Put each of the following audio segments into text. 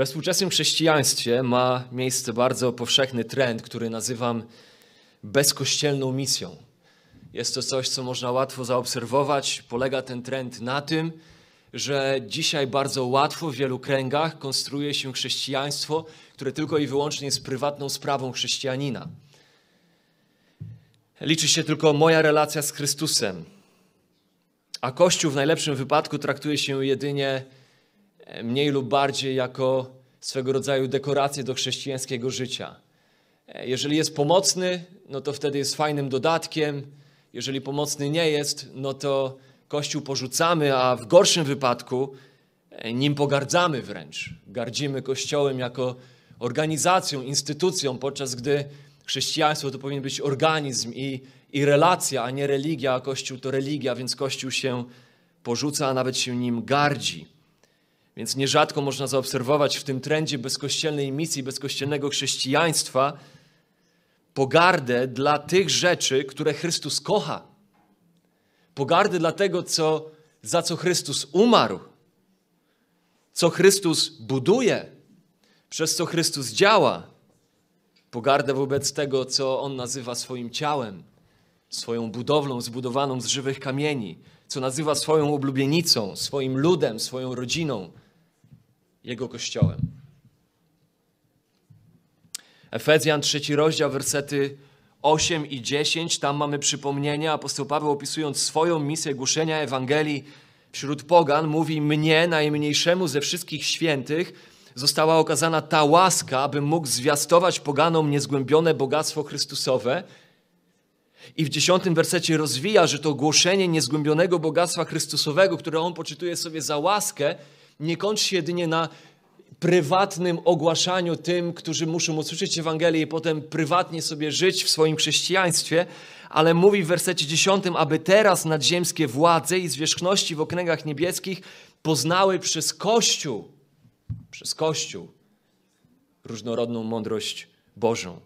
We współczesnym chrześcijaństwie ma miejsce bardzo powszechny trend, który nazywam bezkościelną misją. Jest to coś, co można łatwo zaobserwować. Polega ten trend na tym, że dzisiaj bardzo łatwo w wielu kręgach konstruuje się chrześcijaństwo, które tylko i wyłącznie jest prywatną sprawą chrześcijanina. Liczy się tylko moja relacja z Chrystusem, a Kościół w najlepszym wypadku traktuje się jedynie mniej lub bardziej jako swego rodzaju dekorację do chrześcijańskiego życia. Jeżeli jest pomocny, no to wtedy jest fajnym dodatkiem. Jeżeli pomocny nie jest, no to Kościół porzucamy, a w gorszym wypadku e, nim pogardzamy wręcz. Gardzimy Kościołem jako organizacją, instytucją, podczas gdy chrześcijaństwo to powinien być organizm i, i relacja, a nie religia, a Kościół to religia, więc Kościół się porzuca, a nawet się nim gardzi. Więc nierzadko można zaobserwować w tym trendzie bezkościelnej misji, bezkościelnego chrześcijaństwa pogardę dla tych rzeczy, które Chrystus kocha. Pogardę dla tego, co, za co Chrystus umarł, co Chrystus buduje, przez co Chrystus działa. Pogardę wobec tego, co On nazywa swoim ciałem, swoją budowlą zbudowaną z żywych kamieni, co nazywa swoją ulubienicą, swoim ludem, swoją rodziną, Jego Kościołem. Efezjan, trzeci rozdział, wersety 8 i 10. Tam mamy przypomnienia. Apostoł Paweł opisując swoją misję głoszenia Ewangelii wśród pogan, mówi mnie, najmniejszemu ze wszystkich świętych, została okazana ta łaska, aby mógł zwiastować poganom niezgłębione bogactwo Chrystusowe. I w dziesiątym wersecie rozwija, że to głoszenie niezgłębionego bogactwa Chrystusowego, które on poczytuje sobie za łaskę, nie kończy się jedynie na prywatnym ogłaszaniu tym, którzy muszą usłyszeć Ewangelię i potem prywatnie sobie żyć w swoim chrześcijaństwie, ale mówi w wersecie dziesiątym, aby teraz nadziemskie władze i zwierzchności w okręgach niebieskich poznały przez Kościół, przez Kościół różnorodną mądrość Bożą.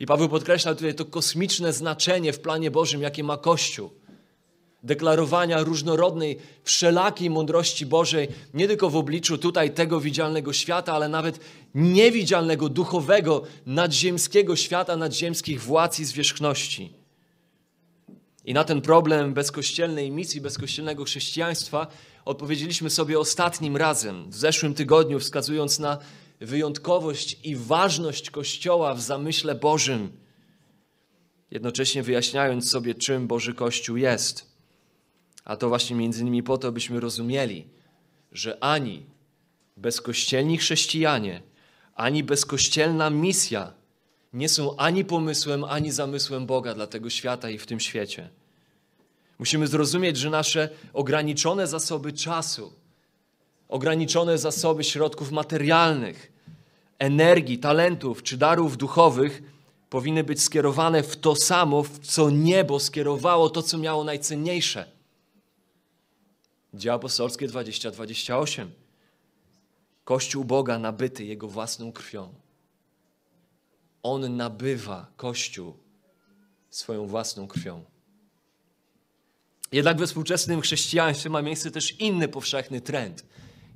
I Paweł podkreśla tutaj to kosmiczne znaczenie w planie Bożym, jakie ma Kościół deklarowania różnorodnej, wszelakiej mądrości Bożej, nie tylko w obliczu tutaj tego widzialnego świata, ale nawet niewidzialnego, duchowego, nadziemskiego świata, nadziemskich władz i zwierzchności. I na ten problem bezkościelnej misji, bezkościelnego chrześcijaństwa odpowiedzieliśmy sobie ostatnim razem, w zeszłym tygodniu, wskazując na wyjątkowość i ważność Kościoła w zamyśle Bożym, jednocześnie wyjaśniając sobie, czym Boży Kościół jest. A to właśnie między innymi po to, byśmy rozumieli, że ani bezkościelni chrześcijanie, ani bezkościelna misja nie są ani pomysłem, ani zamysłem Boga dla tego świata i w tym świecie. Musimy zrozumieć, że nasze ograniczone zasoby czasu, ograniczone zasoby środków materialnych, energii, talentów czy darów duchowych powinny być skierowane w to samo, w co niebo skierowało to, co miało najcenniejsze – Dzieła apostolskie 20-28. Kościół Boga nabyty Jego własną krwią. On nabywa Kościół swoją własną krwią. Jednak we współczesnym chrześcijaństwie ma miejsce też inny powszechny trend,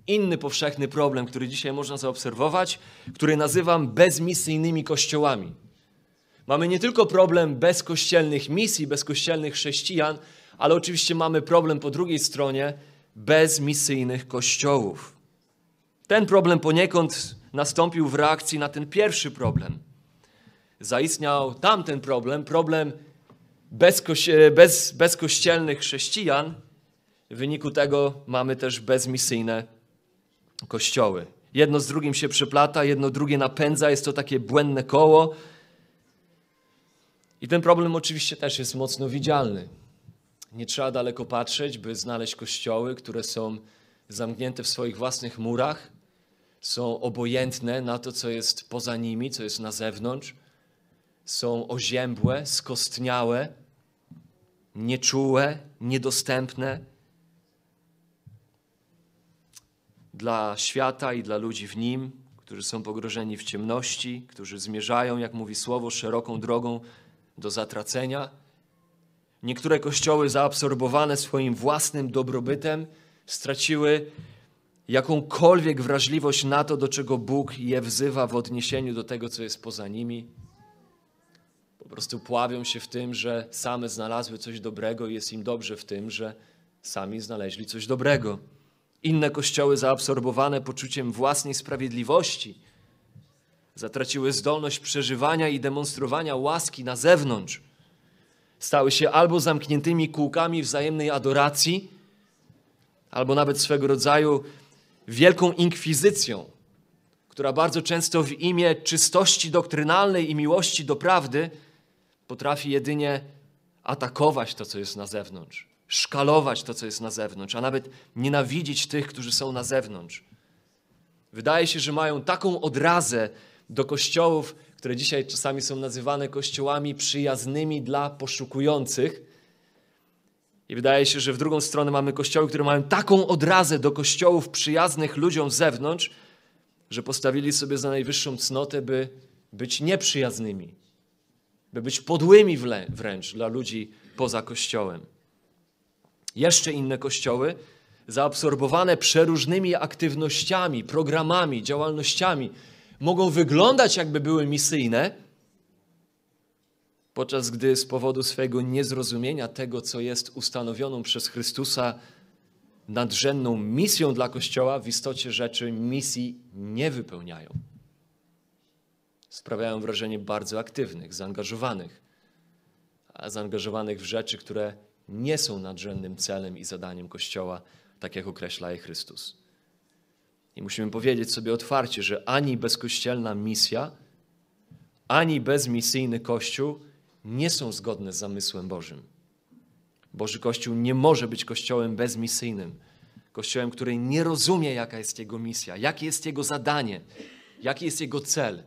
inny powszechny problem, który dzisiaj można zaobserwować, który nazywam bezmisyjnymi kościołami. Mamy nie tylko problem bezkościelnych misji, bezkościelnych chrześcijan, ale oczywiście mamy problem po drugiej stronie bezmisyjnych kościołów. Ten problem poniekąd nastąpił w reakcji na ten pierwszy problem. Zaistniał tamten problem, problem bez, bezkościelnych chrześcijan. W wyniku tego mamy też bezmisyjne kościoły. Jedno z drugim się przeplata, jedno drugie napędza, jest to takie błędne koło. I ten problem oczywiście też jest mocno widzialny. Nie trzeba daleko patrzeć, by znaleźć kościoły, które są zamknięte w swoich własnych murach, są obojętne na to, co jest poza nimi, co jest na zewnątrz, są oziębłe, skostniałe, nieczułe, niedostępne dla świata i dla ludzi w nim, którzy są pogrożeni w ciemności, którzy zmierzają, jak mówi słowo, szeroką drogą do zatracenia Niektóre kościoły zaabsorbowane swoim własnym dobrobytem straciły jakąkolwiek wrażliwość na to, do czego Bóg je wzywa w odniesieniu do tego, co jest poza nimi. Po prostu pławią się w tym, że same znalazły coś dobrego i jest im dobrze w tym, że sami znaleźli coś dobrego. Inne kościoły zaabsorbowane poczuciem własnej sprawiedliwości zatraciły zdolność przeżywania i demonstrowania łaski na zewnątrz. Stały się albo zamkniętymi kółkami wzajemnej adoracji, albo nawet swego rodzaju wielką inkwizycją, która bardzo często w imię czystości doktrynalnej i miłości do prawdy potrafi jedynie atakować to, co jest na zewnątrz, szkalować to, co jest na zewnątrz, a nawet nienawidzić tych, którzy są na zewnątrz. Wydaje się, że mają taką odrazę do kościołów, które dzisiaj czasami są nazywane kościołami przyjaznymi dla poszukujących. I wydaje się, że w drugą stronę mamy kościoły, które mają taką odrazę do kościołów przyjaznych ludziom z zewnątrz, że postawili sobie za najwyższą cnotę, by być nieprzyjaznymi, by być podłymi wręcz dla ludzi poza kościołem. Jeszcze inne kościoły, zaabsorbowane przeróżnymi aktywnościami, programami, działalnościami, mogą wyglądać jakby były misyjne, podczas gdy z powodu swojego niezrozumienia tego, co jest ustanowioną przez Chrystusa nadrzędną misją dla Kościoła, w istocie rzeczy misji nie wypełniają. Sprawiają wrażenie bardzo aktywnych, zaangażowanych, a zaangażowanych w rzeczy, które nie są nadrzędnym celem i zadaniem Kościoła, tak jak określa je Chrystus. I musimy powiedzieć sobie otwarcie, że ani bezkościelna misja, ani bezmisyjny Kościół nie są zgodne z zamysłem Bożym. Boży Kościół nie może być Kościołem bezmisyjnym, Kościołem, który nie rozumie, jaka jest jego misja, jakie jest jego zadanie, jaki jest jego cel,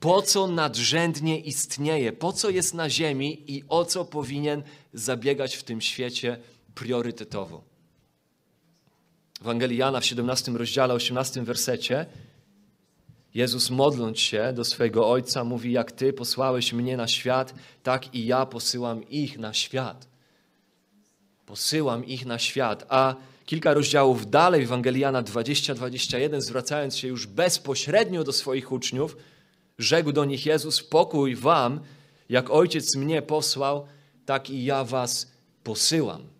po co nadrzędnie istnieje, po co jest na ziemi i o co powinien zabiegać w tym świecie priorytetowo. Ewangelii Jana w 17 rozdziale, 18 wersecie Jezus modląc się do swojego Ojca mówi, jak Ty posłałeś mnie na świat, tak i ja posyłam ich na świat. Posyłam ich na świat. A kilka rozdziałów dalej, w Ewangeliana 20-21, zwracając się już bezpośrednio do swoich uczniów, rzekł do nich Jezus, pokój wam, jak Ojciec mnie posłał, tak i ja was posyłam.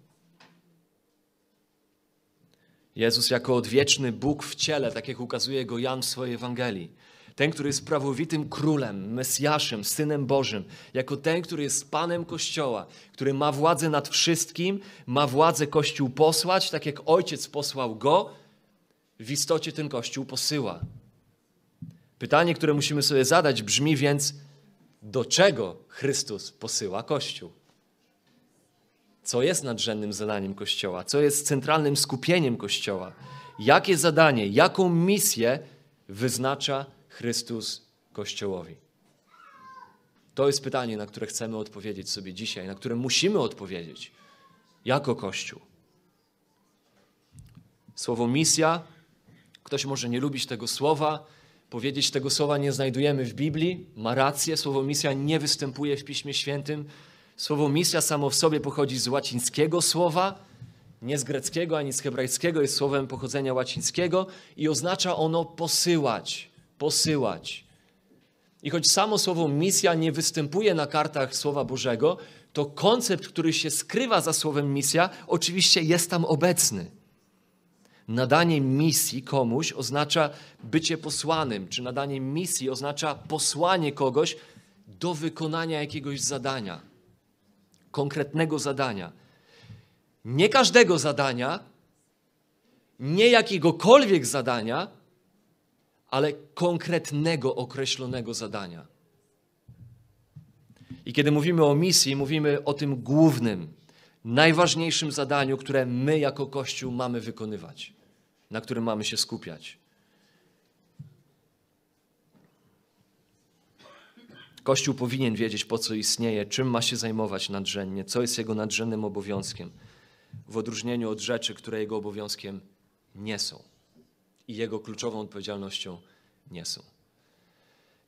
Jezus jako odwieczny Bóg w ciele, tak jak ukazuje go Jan w swojej Ewangelii. Ten, który jest prawowitym królem, Mesjaszem, Synem Bożym, jako ten, który jest Panem Kościoła, który ma władzę nad wszystkim, ma władzę Kościół posłać, tak jak Ojciec posłał go, w istocie ten Kościół posyła. Pytanie, które musimy sobie zadać, brzmi więc: do czego Chrystus posyła Kościół? Co jest nadrzędnym zadaniem Kościoła, co jest centralnym skupieniem Kościoła, jakie zadanie, jaką misję wyznacza Chrystus Kościołowi. To jest pytanie, na które chcemy odpowiedzieć sobie dzisiaj, na które musimy odpowiedzieć jako Kościół. Słowo misja, ktoś może nie lubić tego słowa, powiedzieć tego słowa nie znajdujemy w Biblii, ma rację, słowo misja nie występuje w Piśmie Świętym, Słowo misja samo w sobie pochodzi z łacińskiego słowa, nie z greckiego ani z hebrajskiego, jest słowem pochodzenia łacińskiego i oznacza ono posyłać, posyłać. I choć samo słowo misja nie występuje na kartach Słowa Bożego, to koncept, który się skrywa za słowem misja, oczywiście jest tam obecny. Nadanie misji komuś oznacza bycie posłanym, czy nadanie misji oznacza posłanie kogoś do wykonania jakiegoś zadania konkretnego zadania. Nie każdego zadania, nie jakiegokolwiek zadania, ale konkretnego, określonego zadania. I kiedy mówimy o misji, mówimy o tym głównym, najważniejszym zadaniu, które my jako Kościół mamy wykonywać, na którym mamy się skupiać. Kościół powinien wiedzieć, po co istnieje, czym ma się zajmować nadrzędnie, co jest jego nadrzędnym obowiązkiem, w odróżnieniu od rzeczy, które jego obowiązkiem nie są i jego kluczową odpowiedzialnością nie są.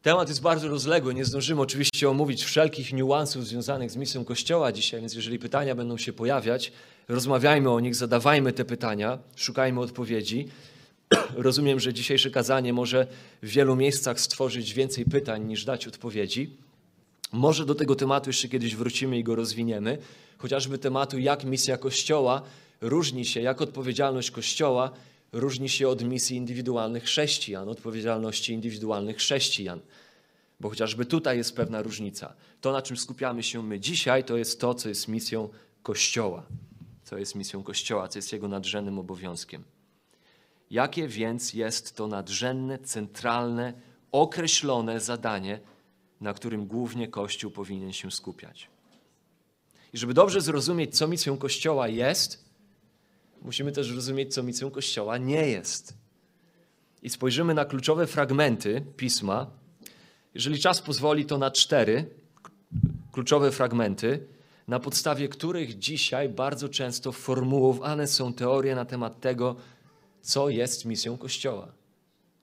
Temat jest bardzo rozległy, nie zdążymy oczywiście omówić wszelkich niuansów związanych z misją Kościoła dzisiaj, więc jeżeli pytania będą się pojawiać, rozmawiajmy o nich, zadawajmy te pytania, szukajmy odpowiedzi. Rozumiem, że dzisiejsze kazanie może w wielu miejscach stworzyć więcej pytań niż dać odpowiedzi. Może do tego tematu jeszcze kiedyś wrócimy i go rozwiniemy, chociażby tematu, jak misja Kościoła różni się, jak odpowiedzialność Kościoła różni się od misji indywidualnych chrześcijan, odpowiedzialności indywidualnych chrześcijan. Bo chociażby tutaj jest pewna różnica. To, na czym skupiamy się my dzisiaj, to jest to, co jest misją Kościoła. Co jest misją Kościoła, co jest jego nadrzędnym obowiązkiem. Jakie więc jest to nadrzędne, centralne, określone zadanie, na którym głównie Kościół powinien się skupiać? I żeby dobrze zrozumieć, co misją Kościoła jest, musimy też rozumieć, co misją Kościoła nie jest. I spojrzymy na kluczowe fragmenty pisma. Jeżeli czas pozwoli, to na cztery kluczowe fragmenty, na podstawie których dzisiaj bardzo często formułowane są teorie na temat tego, co jest misją Kościoła,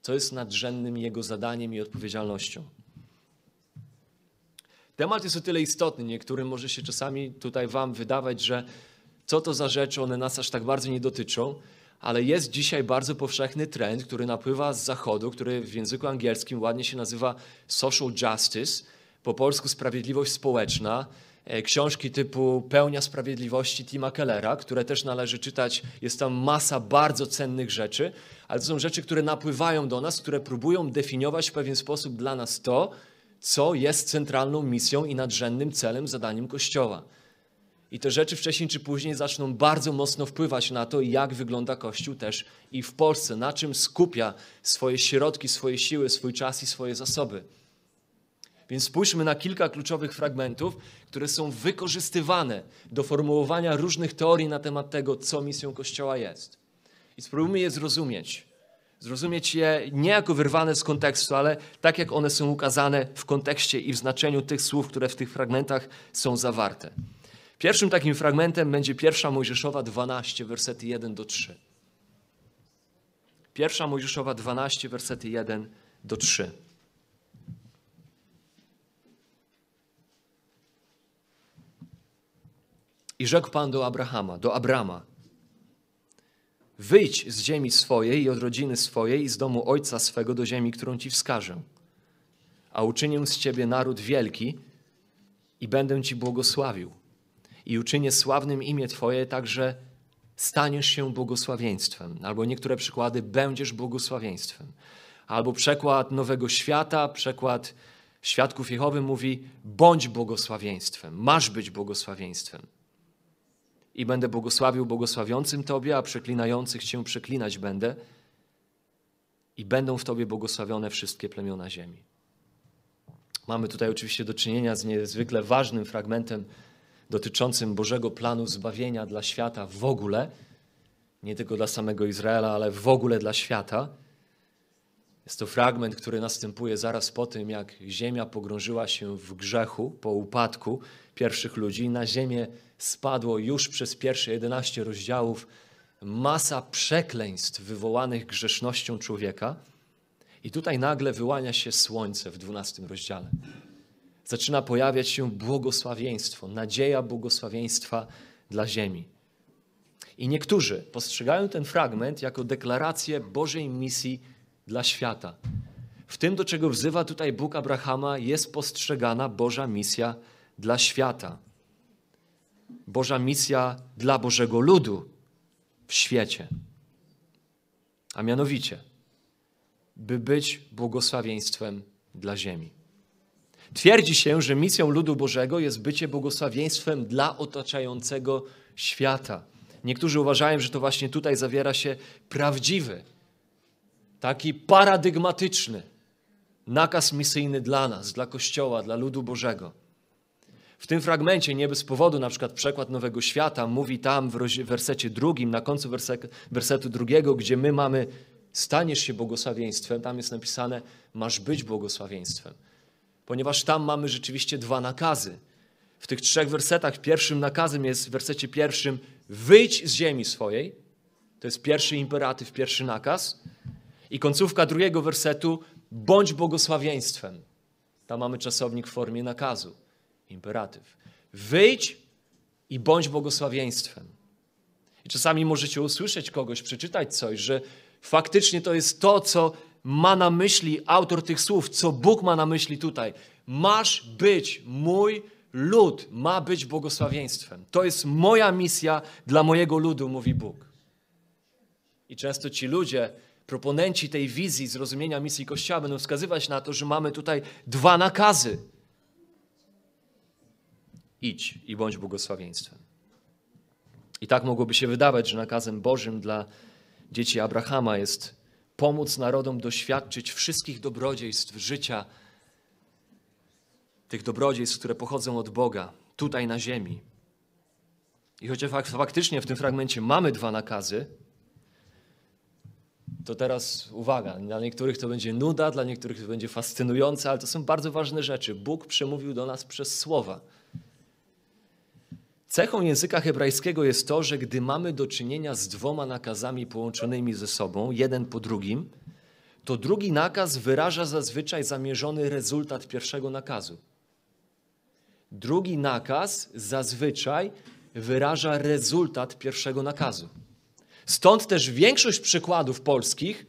co jest nadrzędnym jego zadaniem i odpowiedzialnością. Temat jest o tyle istotny, niektórym może się czasami tutaj Wam wydawać, że co to za rzeczy, one nas aż tak bardzo nie dotyczą, ale jest dzisiaj bardzo powszechny trend, który napływa z zachodu, który w języku angielskim ładnie się nazywa social justice, po polsku sprawiedliwość społeczna. E, książki typu Pełnia Sprawiedliwości Tima Kellera, które też należy czytać. Jest tam masa bardzo cennych rzeczy, ale to są rzeczy, które napływają do nas, które próbują definiować w pewien sposób dla nas to, co jest centralną misją i nadrzędnym celem, zadaniem Kościoła. I te rzeczy wcześniej czy później zaczną bardzo mocno wpływać na to, jak wygląda Kościół też i w Polsce, na czym skupia swoje środki, swoje siły, swój czas i swoje zasoby. Więc spójrzmy na kilka kluczowych fragmentów, które są wykorzystywane do formułowania różnych teorii na temat tego, co misją Kościoła jest. I spróbujmy je zrozumieć. Zrozumieć je nie jako wyrwane z kontekstu, ale tak jak one są ukazane w kontekście i w znaczeniu tych słów, które w tych fragmentach są zawarte. Pierwszym takim fragmentem będzie pierwsza Mojżeszowa 12, wersety 1 do 3. Pierwsza Mojżeszowa 12, wersety 1 do 3. I rzekł Pan do Abrahama, do Abrama, wyjdź z ziemi swojej i od rodziny swojej i z domu ojca swego do ziemi, którą Ci wskażę. A uczynię z Ciebie naród wielki i będę Ci błogosławił. I uczynię sławnym imię Twoje, także staniesz się błogosławieństwem. Albo niektóre przykłady, będziesz błogosławieństwem. Albo przekład Nowego Świata, przekład Świadków Jehowy mówi, bądź błogosławieństwem, masz być błogosławieństwem i będę błogosławił błogosławiącym Tobie, a przeklinających Cię przeklinać będę i będą w Tobie błogosławione wszystkie plemiona ziemi. Mamy tutaj oczywiście do czynienia z niezwykle ważnym fragmentem dotyczącym Bożego planu zbawienia dla świata w ogóle, nie tylko dla samego Izraela, ale w ogóle dla świata. Jest to fragment, który następuje zaraz po tym, jak ziemia pogrążyła się w grzechu po upadku pierwszych ludzi. Na ziemię spadło już przez pierwsze 11 rozdziałów masa przekleństw wywołanych grzesznością człowieka. I tutaj nagle wyłania się słońce w 12 rozdziale. Zaczyna pojawiać się błogosławieństwo, nadzieja błogosławieństwa dla ziemi. I niektórzy postrzegają ten fragment jako deklarację Bożej misji dla świata. W tym, do czego wzywa tutaj Bóg Abrahama, jest postrzegana Boża misja dla świata. Boża misja dla Bożego ludu w świecie. A mianowicie, by być błogosławieństwem dla ziemi. Twierdzi się, że misją ludu Bożego jest bycie błogosławieństwem dla otaczającego świata. Niektórzy uważają, że to właśnie tutaj zawiera się prawdziwy, taki paradygmatyczny nakaz misyjny dla nas, dla Kościoła, dla ludu Bożego. W tym fragmencie, nie bez powodu, na przykład przekład Nowego Świata mówi tam w wersecie drugim, na końcu wersetu drugiego, gdzie my mamy staniesz się błogosławieństwem, tam jest napisane masz być błogosławieństwem. Ponieważ tam mamy rzeczywiście dwa nakazy. W tych trzech wersetach pierwszym nakazem jest w wersecie pierwszym wyjdź z ziemi swojej. To jest pierwszy imperatyw, pierwszy nakaz. I końcówka drugiego wersetu bądź błogosławieństwem. Tam mamy czasownik w formie nakazu imperatyw. Wyjdź i bądź błogosławieństwem. I czasami możecie usłyszeć kogoś, przeczytać coś, że Faktycznie to jest to, co ma na myśli autor tych słów, co Bóg ma na myśli tutaj. Masz być mój lud, ma być błogosławieństwem. To jest moja misja dla mojego ludu, mówi Bóg. I często ci ludzie, proponenci tej wizji, zrozumienia misji Kościoła, będą wskazywać na to, że mamy tutaj dwa nakazy. Idź i bądź błogosławieństwem. I tak mogłoby się wydawać, że nakazem Bożym dla dzieci Abrahama jest pomóc narodom doświadczyć wszystkich dobrodziejstw życia, tych dobrodziejstw, które pochodzą od Boga, tutaj na ziemi. I chociaż faktycznie w tym fragmencie mamy dwa nakazy, to teraz uwaga, dla niektórych to będzie nuda, dla niektórych to będzie fascynujące, ale to są bardzo ważne rzeczy. Bóg przemówił do nas przez słowa. Cechą języka hebrajskiego jest to, że gdy mamy do czynienia z dwoma nakazami połączonymi ze sobą, jeden po drugim, to drugi nakaz wyraża zazwyczaj zamierzony rezultat pierwszego nakazu. Drugi nakaz zazwyczaj wyraża rezultat pierwszego nakazu. Stąd też większość przykładów polskich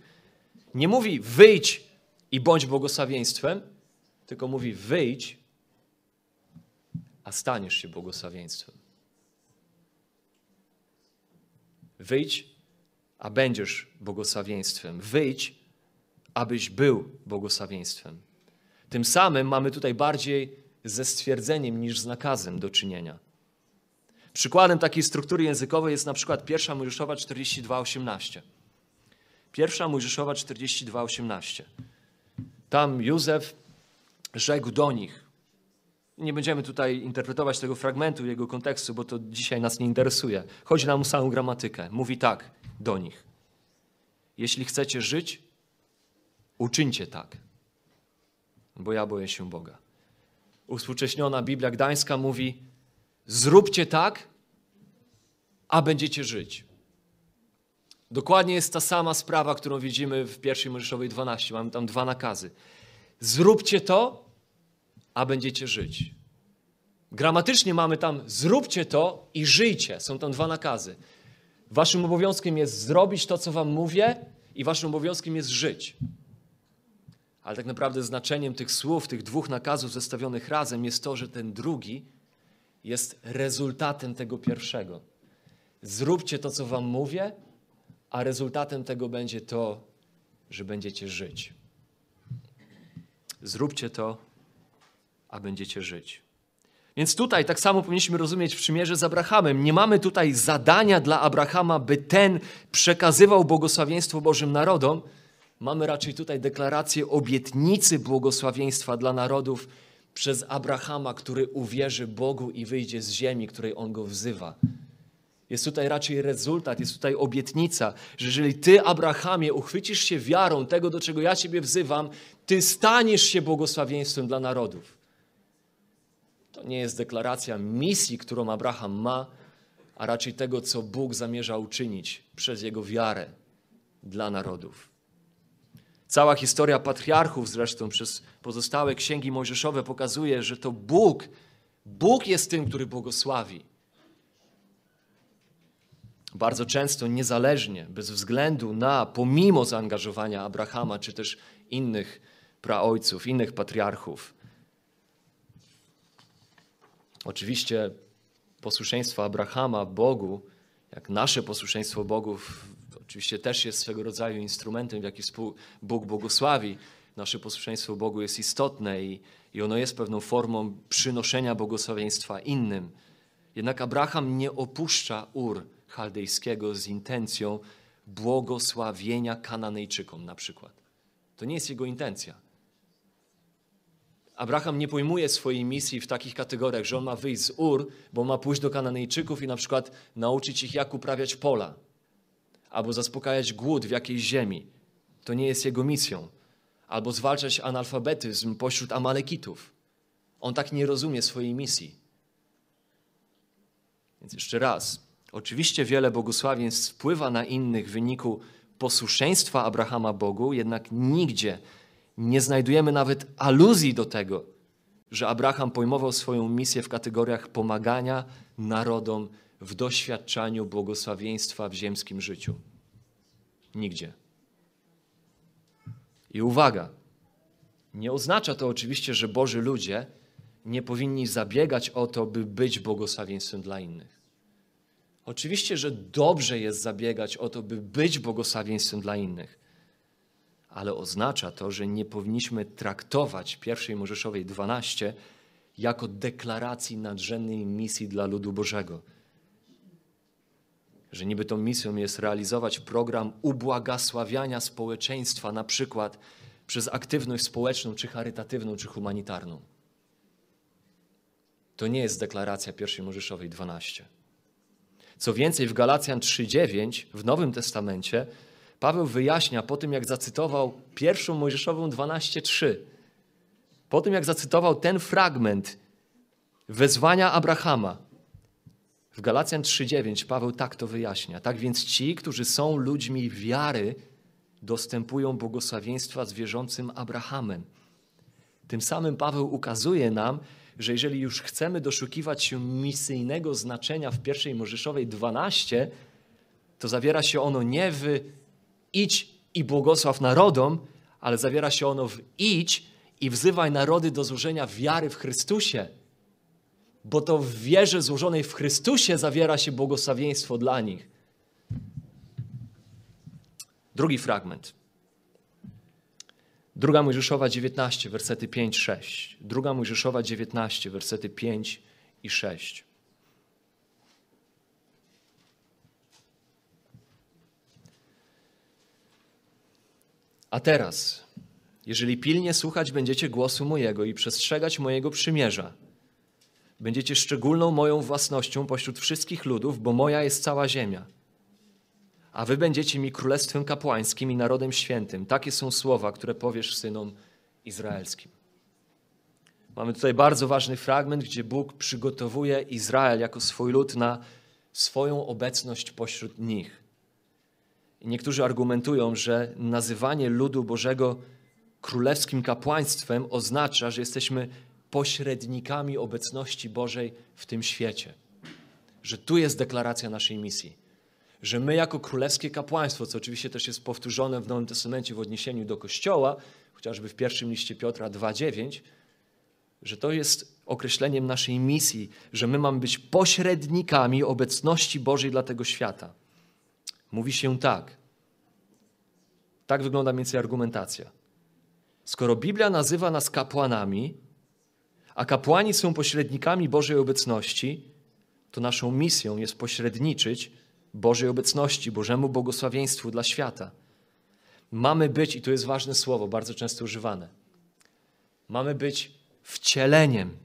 nie mówi wyjdź i bądź błogosławieństwem, tylko mówi wyjdź, a staniesz się błogosławieństwem. Wyjdź, a będziesz błogosławieństwem. Wyjdź, abyś był błogosławieństwem. Tym samym mamy tutaj bardziej ze stwierdzeniem niż z nakazem do czynienia. Przykładem takiej struktury językowej jest na przykład 1 Mojżeszowa 42:18. 1 Mojżeszowa 42:18. Tam Józef rzekł do nich. Nie będziemy tutaj interpretować tego fragmentu, jego kontekstu, bo to dzisiaj nas nie interesuje. Chodzi nam o samą gramatykę. Mówi tak do nich. Jeśli chcecie żyć, uczyńcie tak, bo ja boję się Boga. Uspółcześniona Biblia Gdańska mówi: Zróbcie tak, a będziecie żyć. Dokładnie jest ta sama sprawa, którą widzimy w pierwszej Mojżeszowej 12. Mamy tam dwa nakazy. Zróbcie to, a będziecie żyć. Gramatycznie mamy tam zróbcie to i żyjcie. Są tam dwa nakazy. Waszym obowiązkiem jest zrobić to, co wam mówię, i waszym obowiązkiem jest żyć. Ale tak naprawdę znaczeniem tych słów, tych dwóch nakazów zestawionych razem jest to, że ten drugi jest rezultatem tego pierwszego. Zróbcie to, co wam mówię, a rezultatem tego będzie to, że będziecie żyć. Zróbcie to, a będziecie żyć. Więc tutaj tak samo powinniśmy rozumieć w przymierze z Abrahamem. Nie mamy tutaj zadania dla Abrahama, by ten przekazywał błogosławieństwo Bożym narodom. Mamy raczej tutaj deklarację obietnicy błogosławieństwa dla narodów przez Abrahama, który uwierzy Bogu i wyjdzie z ziemi, której on go wzywa. Jest tutaj raczej rezultat, jest tutaj obietnica, że jeżeli ty, Abrahamie, uchwycisz się wiarą tego, do czego ja ciebie wzywam, ty staniesz się błogosławieństwem dla narodów. To nie jest deklaracja misji, którą Abraham ma, a raczej tego, co Bóg zamierza uczynić przez jego wiarę dla narodów. Cała historia patriarchów zresztą przez pozostałe księgi mojżeszowe pokazuje, że to Bóg, Bóg jest tym, który błogosławi. Bardzo często niezależnie, bez względu na, pomimo zaangażowania Abrahama czy też innych praojców, innych patriarchów. Oczywiście posłuszeństwo Abrahama Bogu, jak nasze posłuszeństwo Bogu, oczywiście też jest swego rodzaju instrumentem, w jaki Bóg błogosławi. Nasze posłuszeństwo Bogu jest istotne i, i ono jest pewną formą przynoszenia błogosławieństwa innym. Jednak Abraham nie opuszcza Ur chaldejskiego z intencją błogosławienia Kananejczykom na przykład. To nie jest jego intencja. Abraham nie pojmuje swojej misji w takich kategoriach, że on ma wyjść z Ur, bo ma pójść do Kananejczyków i na przykład nauczyć ich, jak uprawiać pola, albo zaspokajać głód w jakiejś ziemi. To nie jest jego misją. Albo zwalczać analfabetyzm pośród Amalekitów. On tak nie rozumie swojej misji. Więc jeszcze raz, oczywiście wiele błogosławieństw wpływa na innych w wyniku posłuszeństwa Abrahama Bogu, jednak nigdzie nie znajdujemy nawet aluzji do tego, że Abraham pojmował swoją misję w kategoriach pomagania narodom w doświadczaniu błogosławieństwa w ziemskim życiu. Nigdzie. I uwaga, nie oznacza to oczywiście, że Boży ludzie nie powinni zabiegać o to, by być błogosławieństwem dla innych. Oczywiście, że dobrze jest zabiegać o to, by być błogosławieństwem dla innych, ale oznacza to, że nie powinniśmy traktować pierwszej Mojżeszowej 12 jako deklaracji nadrzędnej misji dla ludu Bożego. Że niby tą misją jest realizować program ubłagasławiania społeczeństwa, na przykład przez aktywność społeczną, czy charytatywną, czy humanitarną. To nie jest deklaracja pierwszej Mojżeszowej 12. Co więcej, w Galacjan 3:9 w Nowym Testamencie Paweł wyjaśnia po tym, jak zacytował pierwszą Mojżeszową 12:3, po tym, jak zacytował ten fragment wezwania Abrahama, w Galacjan 3:9 Paweł tak to wyjaśnia. Tak więc ci, którzy są ludźmi wiary, dostępują błogosławieństwa z wierzącym Abrahamem. Tym samym Paweł ukazuje nam, że jeżeli już chcemy doszukiwać się misyjnego znaczenia w pierwszej Mojżeszowej 12, to zawiera się ono nie w idź i błogosław narodom, ale zawiera się ono w idź i wzywaj narody do złożenia wiary w Chrystusie. Bo to w wierze złożonej w Chrystusie zawiera się błogosławieństwo dla nich. Drugi fragment. Druga Mojżeszowa 19, wersety 5-6. Druga Mojżeszowa 19, wersety 5 i 6. A teraz, jeżeli pilnie słuchać będziecie głosu mojego i przestrzegać mojego przymierza, będziecie szczególną moją własnością pośród wszystkich ludów, bo moja jest cała ziemia – a wy będziecie mi królestwem kapłańskim i narodem świętym. Takie są słowa, które powiesz synom izraelskim. Mamy tutaj bardzo ważny fragment, gdzie Bóg przygotowuje Izrael jako swój lud na swoją obecność pośród nich. I niektórzy argumentują, że nazywanie ludu Bożego królewskim kapłaństwem oznacza, że jesteśmy pośrednikami obecności Bożej w tym świecie. Że tu jest deklaracja naszej misji że my jako królewskie kapłaństwo, co oczywiście też jest powtórzone w Nowym Testamencie w odniesieniu do Kościoła, chociażby w pierwszym liście Piotra 2,9, że to jest określeniem naszej misji, że my mamy być pośrednikami obecności Bożej dla tego świata. Mówi się tak. Tak wygląda mniej więcej argumentacja. Skoro Biblia nazywa nas kapłanami, a kapłani są pośrednikami Bożej obecności, to naszą misją jest pośredniczyć Bożej obecności, Bożemu błogosławieństwu dla świata. Mamy być, i to jest ważne słowo, bardzo często używane, mamy być wcieleniem,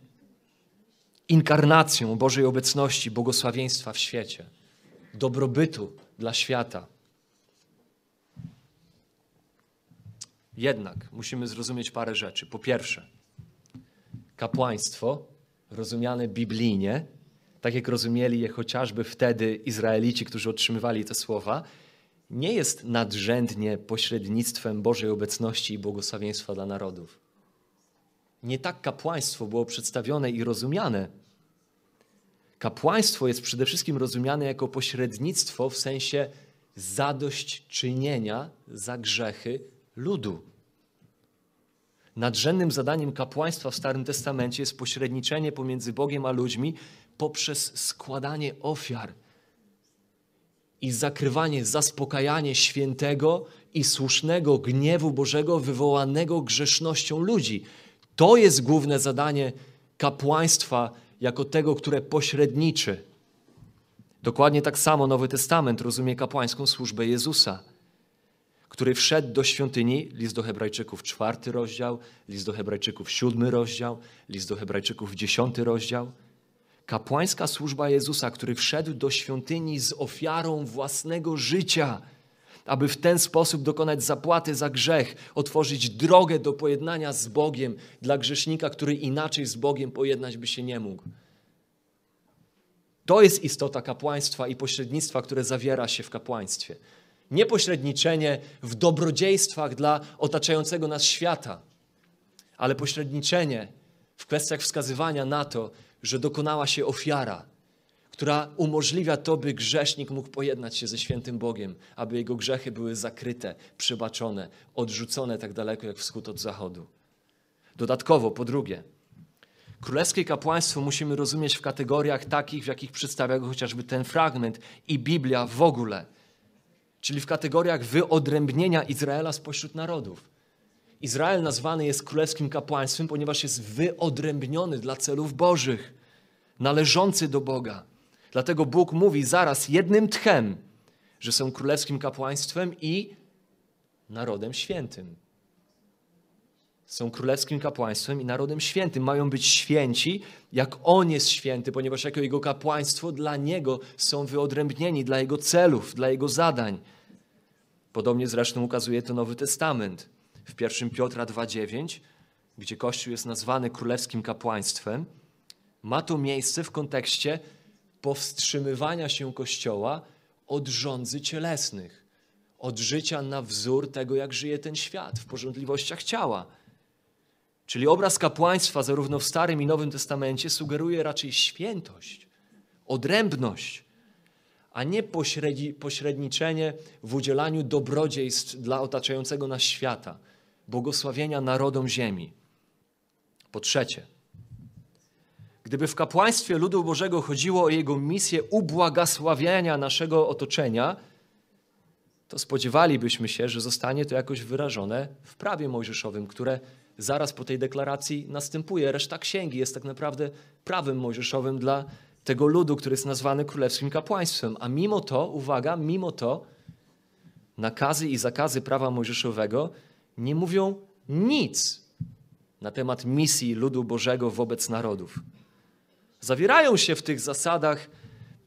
inkarnacją Bożej obecności, błogosławieństwa w świecie, dobrobytu dla świata. Jednak musimy zrozumieć parę rzeczy. Po pierwsze, kapłaństwo, rozumiane biblijnie, tak jak rozumieli je chociażby wtedy Izraelici, którzy otrzymywali te słowa, nie jest nadrzędnie pośrednictwem Bożej obecności i błogosławieństwa dla narodów. Nie tak kapłaństwo było przedstawione i rozumiane. Kapłaństwo jest przede wszystkim rozumiane jako pośrednictwo w sensie zadośćczynienia za grzechy ludu. Nadrzędnym zadaniem kapłaństwa w Starym Testamencie jest pośredniczenie pomiędzy Bogiem a ludźmi poprzez składanie ofiar i zakrywanie, zaspokajanie świętego i słusznego gniewu Bożego wywołanego grzesznością ludzi. To jest główne zadanie kapłaństwa jako tego, które pośredniczy. Dokładnie tak samo Nowy Testament rozumie kapłańską służbę Jezusa, który wszedł do świątyni, list do Hebrajczyków czwarty rozdział, list do Hebrajczyków siódmy rozdział, list do Hebrajczyków dziesiąty rozdział – kapłańska służba Jezusa, który wszedł do świątyni z ofiarą własnego życia, aby w ten sposób dokonać zapłaty za grzech, otworzyć drogę do pojednania z Bogiem dla grzesznika, który inaczej z Bogiem pojednać by się nie mógł. To jest istota kapłaństwa i pośrednictwa, które zawiera się w kapłaństwie. Nie pośredniczenie w dobrodziejstwach dla otaczającego nas świata, ale pośredniczenie w kwestiach wskazywania na to, że dokonała się ofiara, która umożliwia to, by grzesznik mógł pojednać się ze świętym Bogiem, aby jego grzechy były zakryte, przebaczone, odrzucone tak daleko jak wschód od zachodu. Dodatkowo, po drugie, królewskie kapłaństwo musimy rozumieć w kategoriach takich, w jakich przedstawia go chociażby ten fragment i Biblia w ogóle, czyli w kategoriach wyodrębnienia Izraela spośród narodów. Izrael nazwany jest królewskim kapłaństwem, ponieważ jest wyodrębniony dla celów bożych, należący do Boga. Dlatego Bóg mówi zaraz jednym tchem, że są królewskim kapłaństwem i narodem świętym. Są królewskim kapłaństwem i narodem świętym. Mają być święci, jak On jest święty, ponieważ jako Jego kapłaństwo dla Niego są wyodrębnieni, dla Jego celów, dla Jego zadań. Podobnie zresztą ukazuje to Nowy Testament. W 1 Piotra 2,9, gdzie Kościół jest nazwany królewskim kapłaństwem, ma to miejsce w kontekście powstrzymywania się Kościoła od rządzy cielesnych, od życia na wzór tego, jak żyje ten świat, w porządliwościach ciała. Czyli obraz kapłaństwa zarówno w Starym i Nowym Testamencie sugeruje raczej świętość, odrębność, a nie pośredni, pośredniczenie w udzielaniu dobrodziejstw dla otaczającego nas świata, błogosławienia narodom ziemi. Po trzecie, Gdyby w kapłaństwie ludu Bożego chodziło o jego misję ubłagasławiania naszego otoczenia, to spodziewalibyśmy się, że zostanie to jakoś wyrażone w prawie mojżeszowym, które zaraz po tej deklaracji następuje. Reszta księgi jest tak naprawdę prawem mojżeszowym dla tego ludu, który jest nazwany królewskim kapłaństwem. A mimo to, uwaga, mimo to, nakazy i zakazy prawa mojżeszowego nie mówią nic na temat misji ludu Bożego wobec narodów. Zawierają się w tych zasadach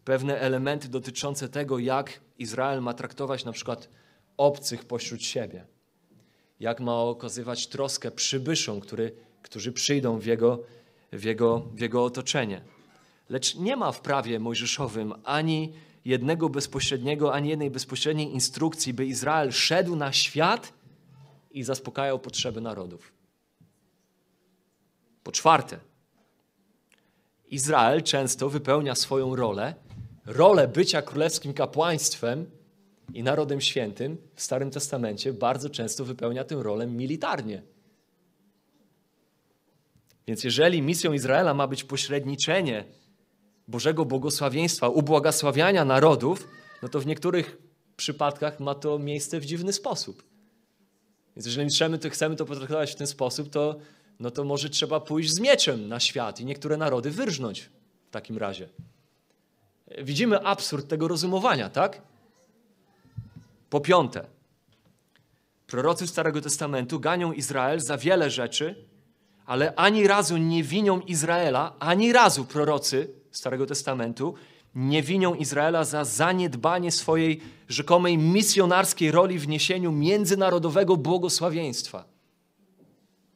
pewne elementy dotyczące tego, jak Izrael ma traktować na przykład obcych pośród siebie, jak ma okazywać troskę przybyszom, który, którzy przyjdą w jego, w, jego, w jego otoczenie. Lecz nie ma w prawie mojżeszowym ani jednego bezpośredniego, ani jednej bezpośredniej instrukcji, by Izrael szedł na świat i zaspokajał potrzeby narodów. Po czwarte, Izrael często wypełnia swoją rolę, rolę bycia królewskim kapłaństwem i narodem świętym w Starym Testamencie bardzo często wypełnia tę rolę militarnie. Więc jeżeli misją Izraela ma być pośredniczenie Bożego błogosławieństwa, ubłogosławiania narodów, no to w niektórych przypadkach ma to miejsce w dziwny sposób. Więc jeżeli chcemy to, chcemy to potraktować w ten sposób, to no to może trzeba pójść z mieczem na świat i niektóre narody wyrżnąć w takim razie. Widzimy absurd tego rozumowania, tak? Po piąte, prorocy Starego Testamentu ganią Izrael za wiele rzeczy, ale ani razu nie winią Izraela, ani razu prorocy Starego Testamentu nie winią Izraela za zaniedbanie swojej rzekomej misjonarskiej roli w niesieniu międzynarodowego błogosławieństwa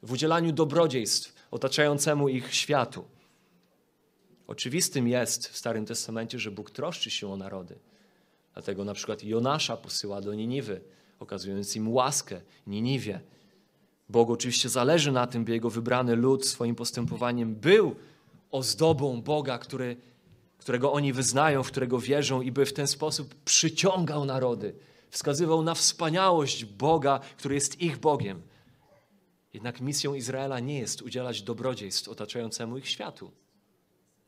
w udzielaniu dobrodziejstw otaczającemu ich światu. Oczywistym jest w Starym Testamencie, że Bóg troszczy się o narody. Dlatego na przykład Jonasza posyła do Niniwy, okazując im łaskę Niniwie. Bogu oczywiście zależy na tym, by jego wybrany lud swoim postępowaniem był ozdobą Boga, który, którego oni wyznają, w którego wierzą i by w ten sposób przyciągał narody, wskazywał na wspaniałość Boga, który jest ich Bogiem. Jednak misją Izraela nie jest udzielać dobrodziejstw otaczającemu ich światu.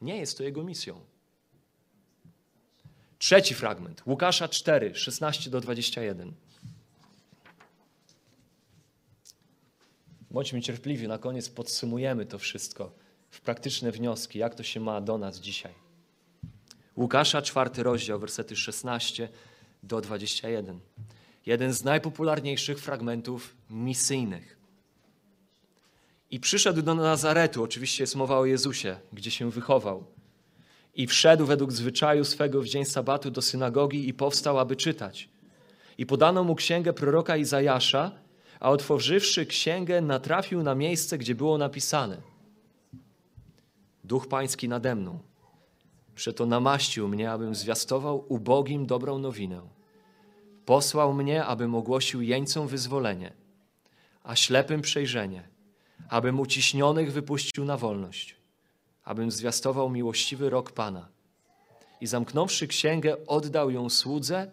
Nie jest to jego misją. Trzeci fragment, Łukasza 4, 16 do 21. Bądźmy cierpliwi, na koniec podsumujemy to wszystko w praktyczne wnioski, jak to się ma do nas dzisiaj. Łukasza, czwarty rozdział, wersety 16 do 21. Jeden z najpopularniejszych fragmentów misyjnych. I przyszedł do Nazaretu, oczywiście jest mowa o Jezusie, gdzie się wychował. I wszedł według zwyczaju swego w dzień sabatu do synagogi i powstał, aby czytać. I podano mu księgę proroka Izajasza, a otworzywszy księgę, natrafił na miejsce, gdzie było napisane: Duch Pański nade mną. Przeto namaścił mnie, abym zwiastował ubogim dobrą nowinę. Posłał mnie, abym ogłosił jeńcom wyzwolenie, a ślepym przejrzenie abym uciśnionych wypuścił na wolność, abym zwiastował miłościwy rok Pana. i zamknąwszy księgę, oddał ją słudze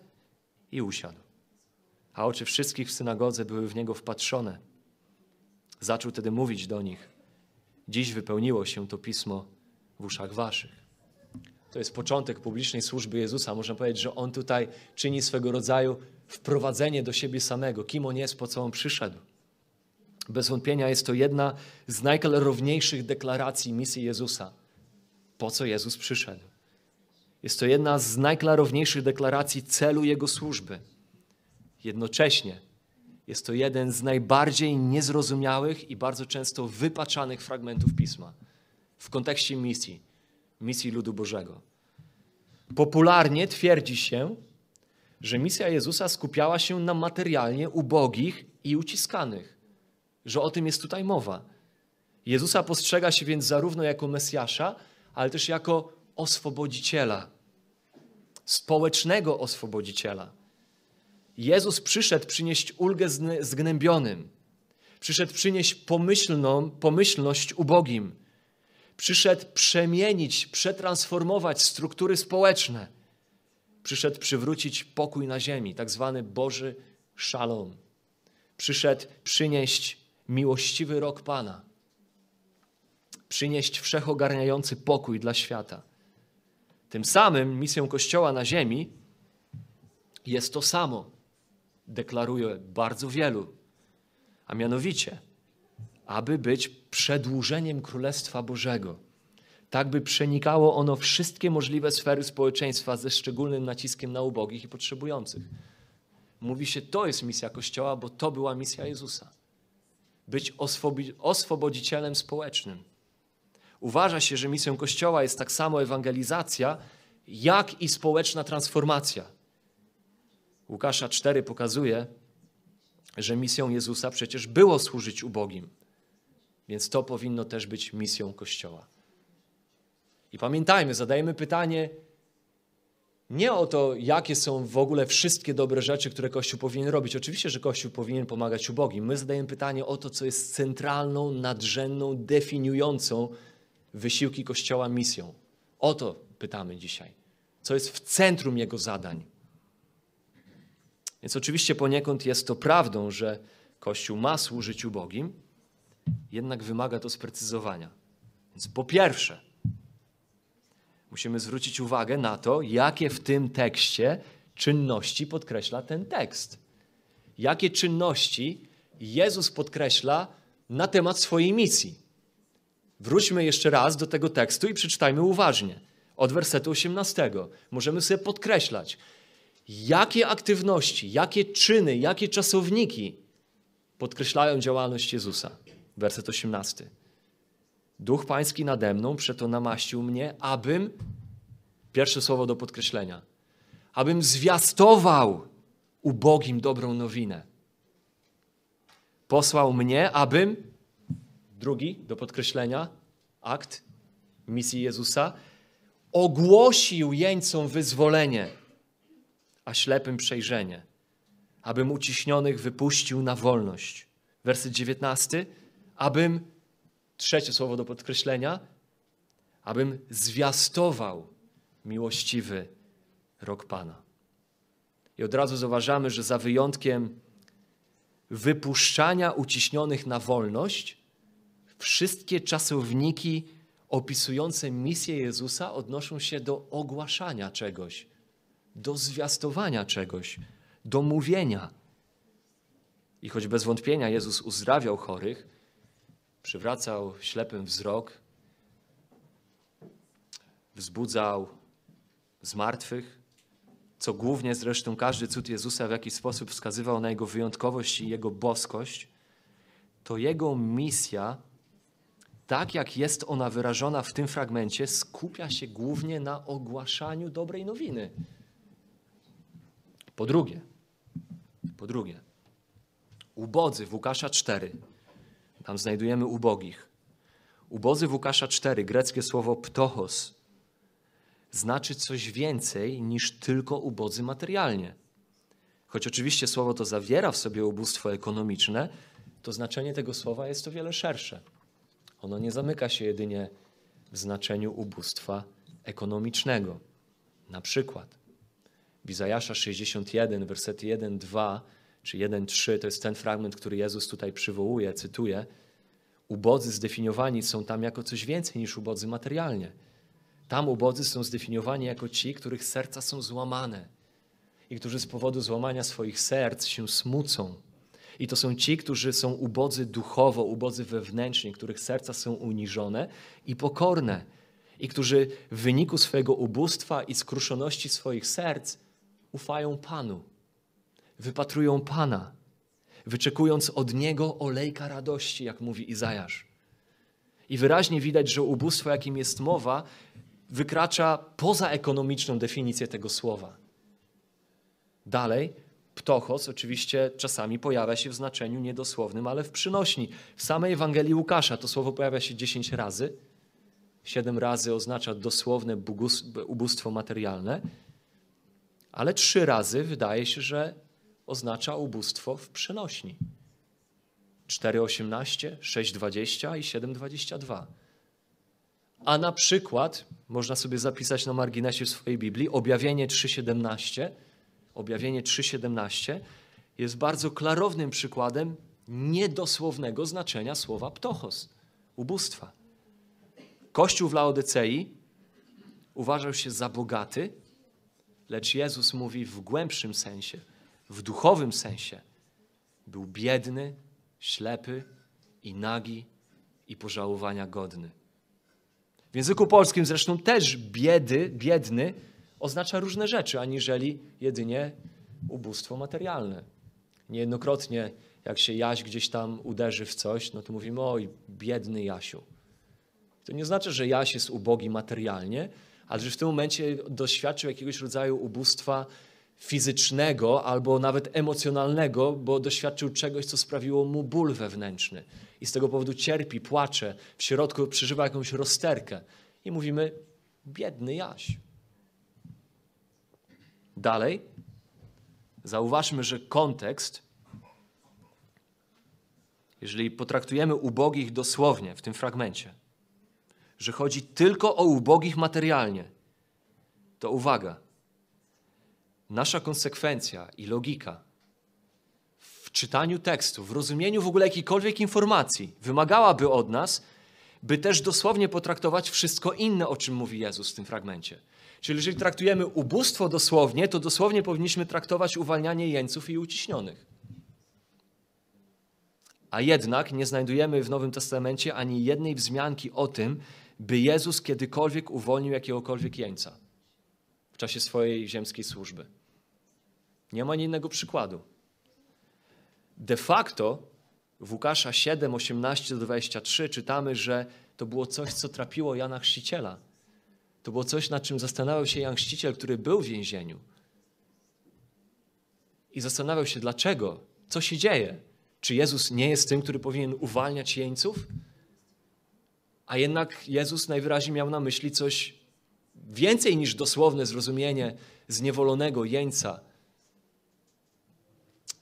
i usiadł. A oczy wszystkich w synagodze były w niego wpatrzone. Zaczął tedy mówić do nich: Dziś wypełniło się to pismo w uszach waszych. To jest początek publicznej służby Jezusa. Można powiedzieć, że on tutaj czyni swego rodzaju wprowadzenie do siebie samego, kim on jest, po co on przyszedł. Bez wątpienia jest to jedna z najklarowniejszych deklaracji misji Jezusa. Po co Jezus przyszedł? Jest to jedna z najklarowniejszych deklaracji celu Jego służby. Jednocześnie jest to jeden z najbardziej niezrozumiałych i bardzo często wypaczanych fragmentów Pisma w kontekście misji, misji ludu Bożego. Popularnie twierdzi się, że misja Jezusa skupiała się na materialnie ubogich i uciskanych, że o tym jest tutaj mowa. Jezusa postrzega się więc zarówno jako Mesjasza, ale też jako oswobodziciela, społecznego oswobodziciela. Jezus przyszedł przynieść ulgę zgnębionym, przyszedł przynieść pomyślną, pomyślność ubogim, przyszedł przemienić, przetransformować struktury społeczne, przyszedł przywrócić pokój na ziemi, tak zwany Boży szalom. Przyszedł przynieść miłościwy rok Pana, przynieść wszechogarniający pokój dla świata. Tym samym misją Kościoła na ziemi jest to samo, deklaruje bardzo wielu, a mianowicie, aby być przedłużeniem Królestwa Bożego, tak by przenikało ono wszystkie możliwe sfery społeczeństwa ze szczególnym naciskiem na ubogich i potrzebujących. Mówi się, to jest misja Kościoła, bo to była misja Jezusa. Być oswobodzicielem społecznym. Uważa się, że misją Kościoła jest tak samo ewangelizacja, jak i społeczna transformacja. Łukasza 4 pokazuje, że misją Jezusa przecież było służyć ubogim. Więc to powinno też być misją Kościoła. I pamiętajmy, zadajemy pytanie nie o to, jakie są w ogóle wszystkie dobre rzeczy, które Kościół powinien robić. Oczywiście, że Kościół powinien pomagać ubogim. My zadajemy pytanie o to, co jest centralną, nadrzędną, definiującą wysiłki Kościoła misją. O to pytamy dzisiaj. Co jest w centrum jego zadań. Więc oczywiście poniekąd jest to prawdą, że Kościół ma służyć ubogim, jednak wymaga to sprecyzowania. Więc po pierwsze, musimy zwrócić uwagę na to, jakie w tym tekście czynności podkreśla ten tekst. Jakie czynności Jezus podkreśla na temat swojej misji. Wróćmy jeszcze raz do tego tekstu i przeczytajmy uważnie. Od wersetu 18. Możemy sobie podkreślać, jakie aktywności, jakie czyny, jakie czasowniki podkreślają działalność Jezusa. Werset 18. Duch Pański nade mną przeto namaścił mnie, abym, pierwsze słowo do podkreślenia, abym zwiastował ubogim dobrą nowinę. Posłał mnie, abym, drugi do podkreślenia, akt misji Jezusa, ogłosił jeńcom wyzwolenie a ślepym przejrzenie, abym uciśnionych wypuścił na wolność. Werset 19. Abym, trzecie słowo do podkreślenia, abym zwiastował miłościwy rok Pana. I od razu zauważamy, że za wyjątkiem wypuszczania uciśnionych na wolność, wszystkie czasowniki opisujące misję Jezusa odnoszą się do ogłaszania czegoś, do zwiastowania czegoś, do mówienia. I choć bez wątpienia Jezus uzdrawiał chorych, przywracał ślepym wzrok, wzbudzał zmartwych, co głównie zresztą każdy cud Jezusa w jakiś sposób wskazywał na Jego wyjątkowość i Jego boskość, to Jego misja, tak jak jest ona wyrażona w tym fragmencie, skupia się głównie na ogłaszaniu dobrej nowiny. Po drugie, po drugie, ubodzy w Łukasza 4, tam znajdujemy ubogich. Ubodzy w Łukasza 4, greckie słowo ptochos, znaczy coś więcej niż tylko ubodzy materialnie. Choć oczywiście słowo to zawiera w sobie ubóstwo ekonomiczne, to znaczenie tego słowa jest o wiele szersze. Ono nie zamyka się jedynie w znaczeniu ubóstwa ekonomicznego. Na przykład w Izajasza 61, wersety 1, 2 czy 1, 3, to jest ten fragment, który Jezus tutaj przywołuje, cytuje. Ubodzy zdefiniowani są tam jako coś więcej niż ubodzy materialnie. Tam ubodzy są zdefiniowani jako ci, których serca są złamane i którzy z powodu złamania swoich serc się smucą. I to są ci, którzy są ubodzy duchowo, ubodzy wewnętrznie, których serca są uniżone i pokorne, i którzy w wyniku swojego ubóstwa i skruszoności swoich serc ufają Panu, wypatrują Pana, wyczekując od Niego olejka radości, jak mówi Izajasz. I wyraźnie widać, że ubóstwo, jakim jest mowa, wykracza poza ekonomiczną definicję tego słowa. Dalej, ptochos oczywiście czasami pojawia się w znaczeniu niedosłownym, ale w przynośni. W samej Ewangelii Łukasza to słowo pojawia się dziesięć razy. Siedem razy oznacza dosłowne ubóstwo materialne, ale trzy razy wydaje się, że oznacza ubóstwo w przenośni. 4,18, 6,20 i 7,22. A na przykład, można sobie zapisać na marginesie swojej Biblii, objawienie 3,17, objawienie 3,17 jest bardzo klarownym przykładem niedosłownego znaczenia słowa ptochos, ubóstwa. Kościół w Laodycei uważał się za bogaty, lecz Jezus mówi w głębszym sensie, w duchowym sensie. Był biedny, ślepy i nagi i pożałowania godny. W języku polskim zresztą też biedy, biedny oznacza różne rzeczy, aniżeli jedynie ubóstwo materialne. Niejednokrotnie, jak się Jaś gdzieś tam uderzy w coś, no to mówimy, oj, biedny Jasiu. To nie znaczy, że Jaś jest ubogi materialnie, ale że w tym momencie doświadczył jakiegoś rodzaju ubóstwa fizycznego albo nawet emocjonalnego, bo doświadczył czegoś, co sprawiło mu ból wewnętrzny. I z tego powodu cierpi, płacze, w środku przeżywa jakąś rozterkę. I mówimy, biedny Jaś. Dalej, zauważmy, że kontekst, jeżeli potraktujemy ubogich dosłownie w tym fragmencie, że chodzi tylko o ubogich materialnie, to uwaga, nasza konsekwencja i logika w czytaniu tekstu, w rozumieniu w ogóle jakiejkolwiek informacji wymagałaby od nas, by też dosłownie potraktować wszystko inne, o czym mówi Jezus w tym fragmencie. Czyli jeżeli traktujemy ubóstwo dosłownie, to dosłownie powinniśmy traktować uwalnianie jeńców i uciśnionych. A jednak nie znajdujemy w Nowym Testamencie ani jednej wzmianki o tym, by Jezus kiedykolwiek uwolnił jakiegokolwiek jeńca w czasie swojej ziemskiej służby. Nie ma innego przykładu. De facto w Łukasza 7, 18-23 czytamy, że to było coś, co trapiło Jana Chrzciciela. To było coś, nad czym zastanawiał się Jan Chrzciciel, który był w więzieniu. I zastanawiał się, dlaczego, co się dzieje. Czy Jezus nie jest tym, który powinien uwalniać jeńców? A jednak Jezus najwyraźniej miał na myśli coś więcej niż dosłowne zrozumienie zniewolonego jeńca.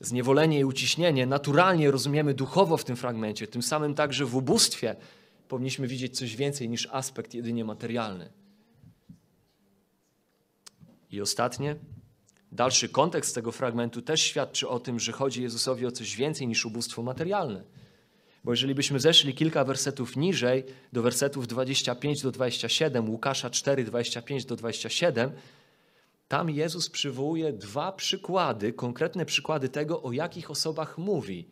Zniewolenie i uciśnienie naturalnie rozumiemy duchowo w tym fragmencie, tym samym także w ubóstwie powinniśmy widzieć coś więcej niż aspekt jedynie materialny. I ostatnie, dalszy kontekst tego fragmentu też świadczy o tym, że chodzi Jezusowi o coś więcej niż ubóstwo materialne. Bo jeżeli byśmy zeszli kilka wersetów niżej, do wersetów 25 do 27, Łukasza 4, 25 do 27, tam Jezus przywołuje dwa przykłady, konkretne przykłady tego, o jakich osobach mówi,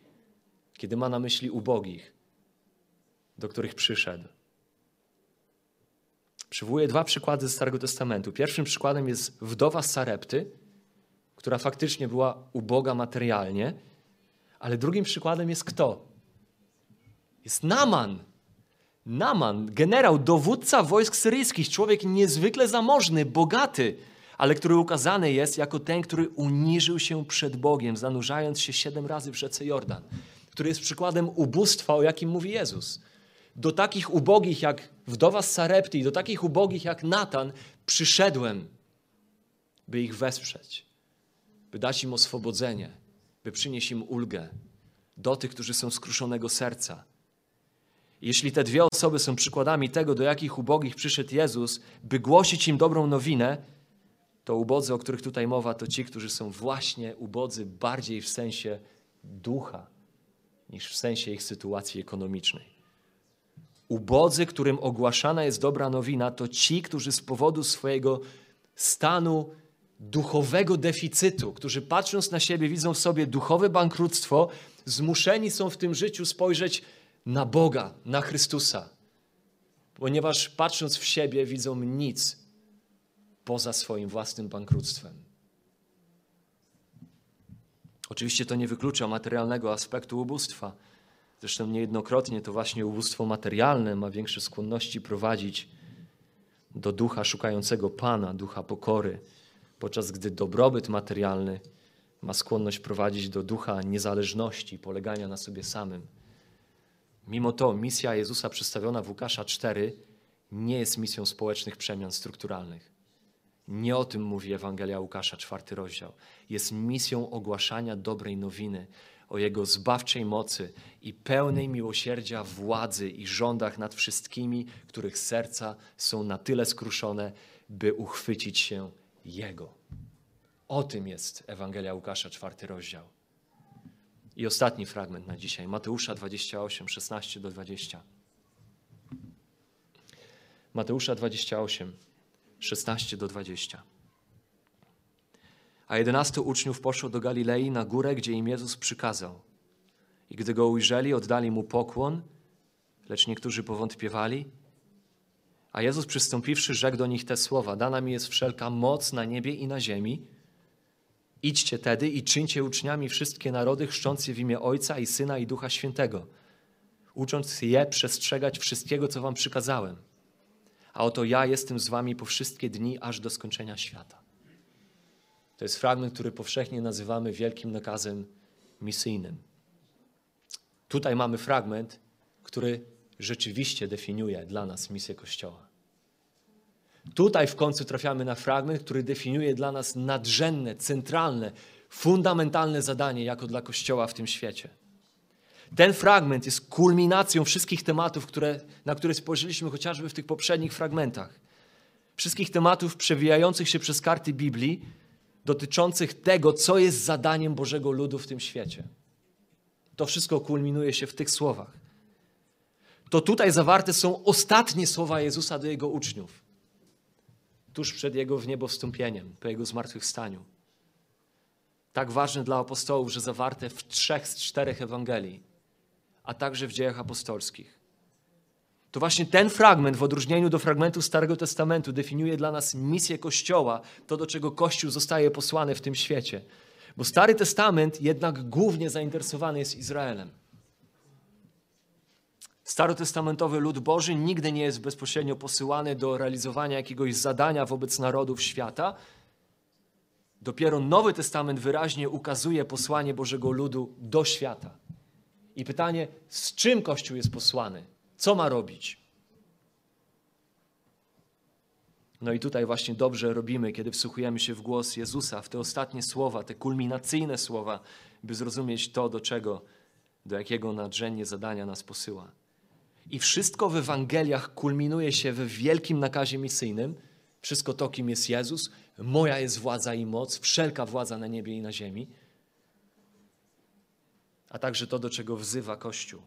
kiedy ma na myśli ubogich, do których przyszedł. Przywołuje dwa przykłady ze Starego Testamentu. Pierwszym przykładem jest wdowa Sarepty, która faktycznie była uboga materialnie, ale drugim przykładem jest kto? Jest Naman. Naman, generał, dowódca wojsk syryjskich, człowiek niezwykle zamożny, bogaty, ale który ukazany jest jako ten, który uniżył się przed Bogiem, zanurzając się siedem razy w rzece Jordan, który jest przykładem ubóstwa, o jakim mówi Jezus. Do takich ubogich jak wdowa z Sarepty do takich ubogich jak Natan przyszedłem, by ich wesprzeć, by dać im oswobodzenie, by przynieść im ulgę do tych, którzy są skruszonego serca, jeśli te dwie osoby są przykładami tego, do jakich ubogich przyszedł Jezus, by głosić im dobrą nowinę, to ubodzy, o których tutaj mowa, to ci, którzy są właśnie ubodzy bardziej w sensie ducha niż w sensie ich sytuacji ekonomicznej. Ubodzy, którym ogłaszana jest dobra nowina, to ci, którzy z powodu swojego stanu duchowego deficytu, którzy patrząc na siebie widzą w sobie duchowe bankructwo, zmuszeni są w tym życiu spojrzeć na Boga, na Chrystusa, ponieważ patrząc w siebie widzą nic poza swoim własnym bankructwem. Oczywiście to nie wyklucza materialnego aspektu ubóstwa. Zresztą niejednokrotnie to właśnie ubóstwo materialne ma większe skłonności prowadzić do ducha szukającego Pana, ducha pokory, podczas gdy dobrobyt materialny ma skłonność prowadzić do ducha niezależności, polegania na sobie samym. Mimo to misja Jezusa przedstawiona w Łukasza 4 nie jest misją społecznych przemian strukturalnych. Nie o tym mówi Ewangelia Łukasza, czwarty rozdział. Jest misją ogłaszania dobrej nowiny o Jego zbawczej mocy i pełnej miłosierdzia władzy i rządach nad wszystkimi, których serca są na tyle skruszone, by uchwycić się Jego. O tym jest Ewangelia Łukasza, czwarty rozdział. I ostatni fragment na dzisiaj, Mateusza 28, 16 do 20. Mateusza 28, 16 do 20. A jedenastu uczniów poszło do Galilei na górę, gdzie im Jezus przykazał. I gdy go ujrzeli, oddali mu pokłon, lecz niektórzy powątpiewali. A Jezus przystąpiwszy, rzekł do nich te słowa: Dana mi jest wszelka moc na niebie i na ziemi. Idźcie tedy i czyńcie uczniami wszystkie narody, chrzcząc je w imię Ojca i Syna i Ducha Świętego, ucząc je przestrzegać wszystkiego, co wam przykazałem. A oto ja jestem z wami po wszystkie dni, aż do skończenia świata. To jest fragment, który powszechnie nazywamy wielkim nakazem misyjnym. Tutaj mamy fragment, który rzeczywiście definiuje dla nas misję Kościoła. Tutaj w końcu trafiamy na fragment, który definiuje dla nas nadrzędne, centralne, fundamentalne zadanie jako dla Kościoła w tym świecie. Ten fragment jest kulminacją wszystkich tematów, które, na które spojrzeliśmy chociażby w tych poprzednich fragmentach. Wszystkich tematów przewijających się przez karty Biblii, dotyczących tego, co jest zadaniem Bożego ludu w tym świecie. To wszystko kulminuje się w tych słowach. To tutaj zawarte są ostatnie słowa Jezusa do Jego uczniów, tuż przed Jego w niebo wstąpieniem, po Jego zmartwychwstaniu. Tak ważne dla apostołów, że zawarte w trzech z czterech Ewangelii, a także w dziejach apostolskich. To właśnie ten fragment, w odróżnieniu do fragmentu Starego Testamentu, definiuje dla nas misję Kościoła, to do czego Kościół zostaje posłany w tym świecie. Bo Stary Testament jednak głównie zainteresowany jest Izraelem. Starotestamentowy lud Boży nigdy nie jest bezpośrednio posyłany do realizowania jakiegoś zadania wobec narodów świata. Dopiero Nowy Testament wyraźnie ukazuje posłanie Bożego ludu do świata. I pytanie, z czym Kościół jest posłany? Co ma robić? No i tutaj właśnie dobrze robimy, kiedy wsłuchujemy się w głos Jezusa, w te ostatnie słowa, te kulminacyjne słowa, by zrozumieć to, do czego, do jakiego nadrzędnie zadania nas posyła. I wszystko w Ewangeliach kulminuje się w wielkim nakazie misyjnym. Wszystko to, kim jest Jezus. Moja jest władza i moc, wszelka władza na niebie i na ziemi. A także to, do czego wzywa Kościół.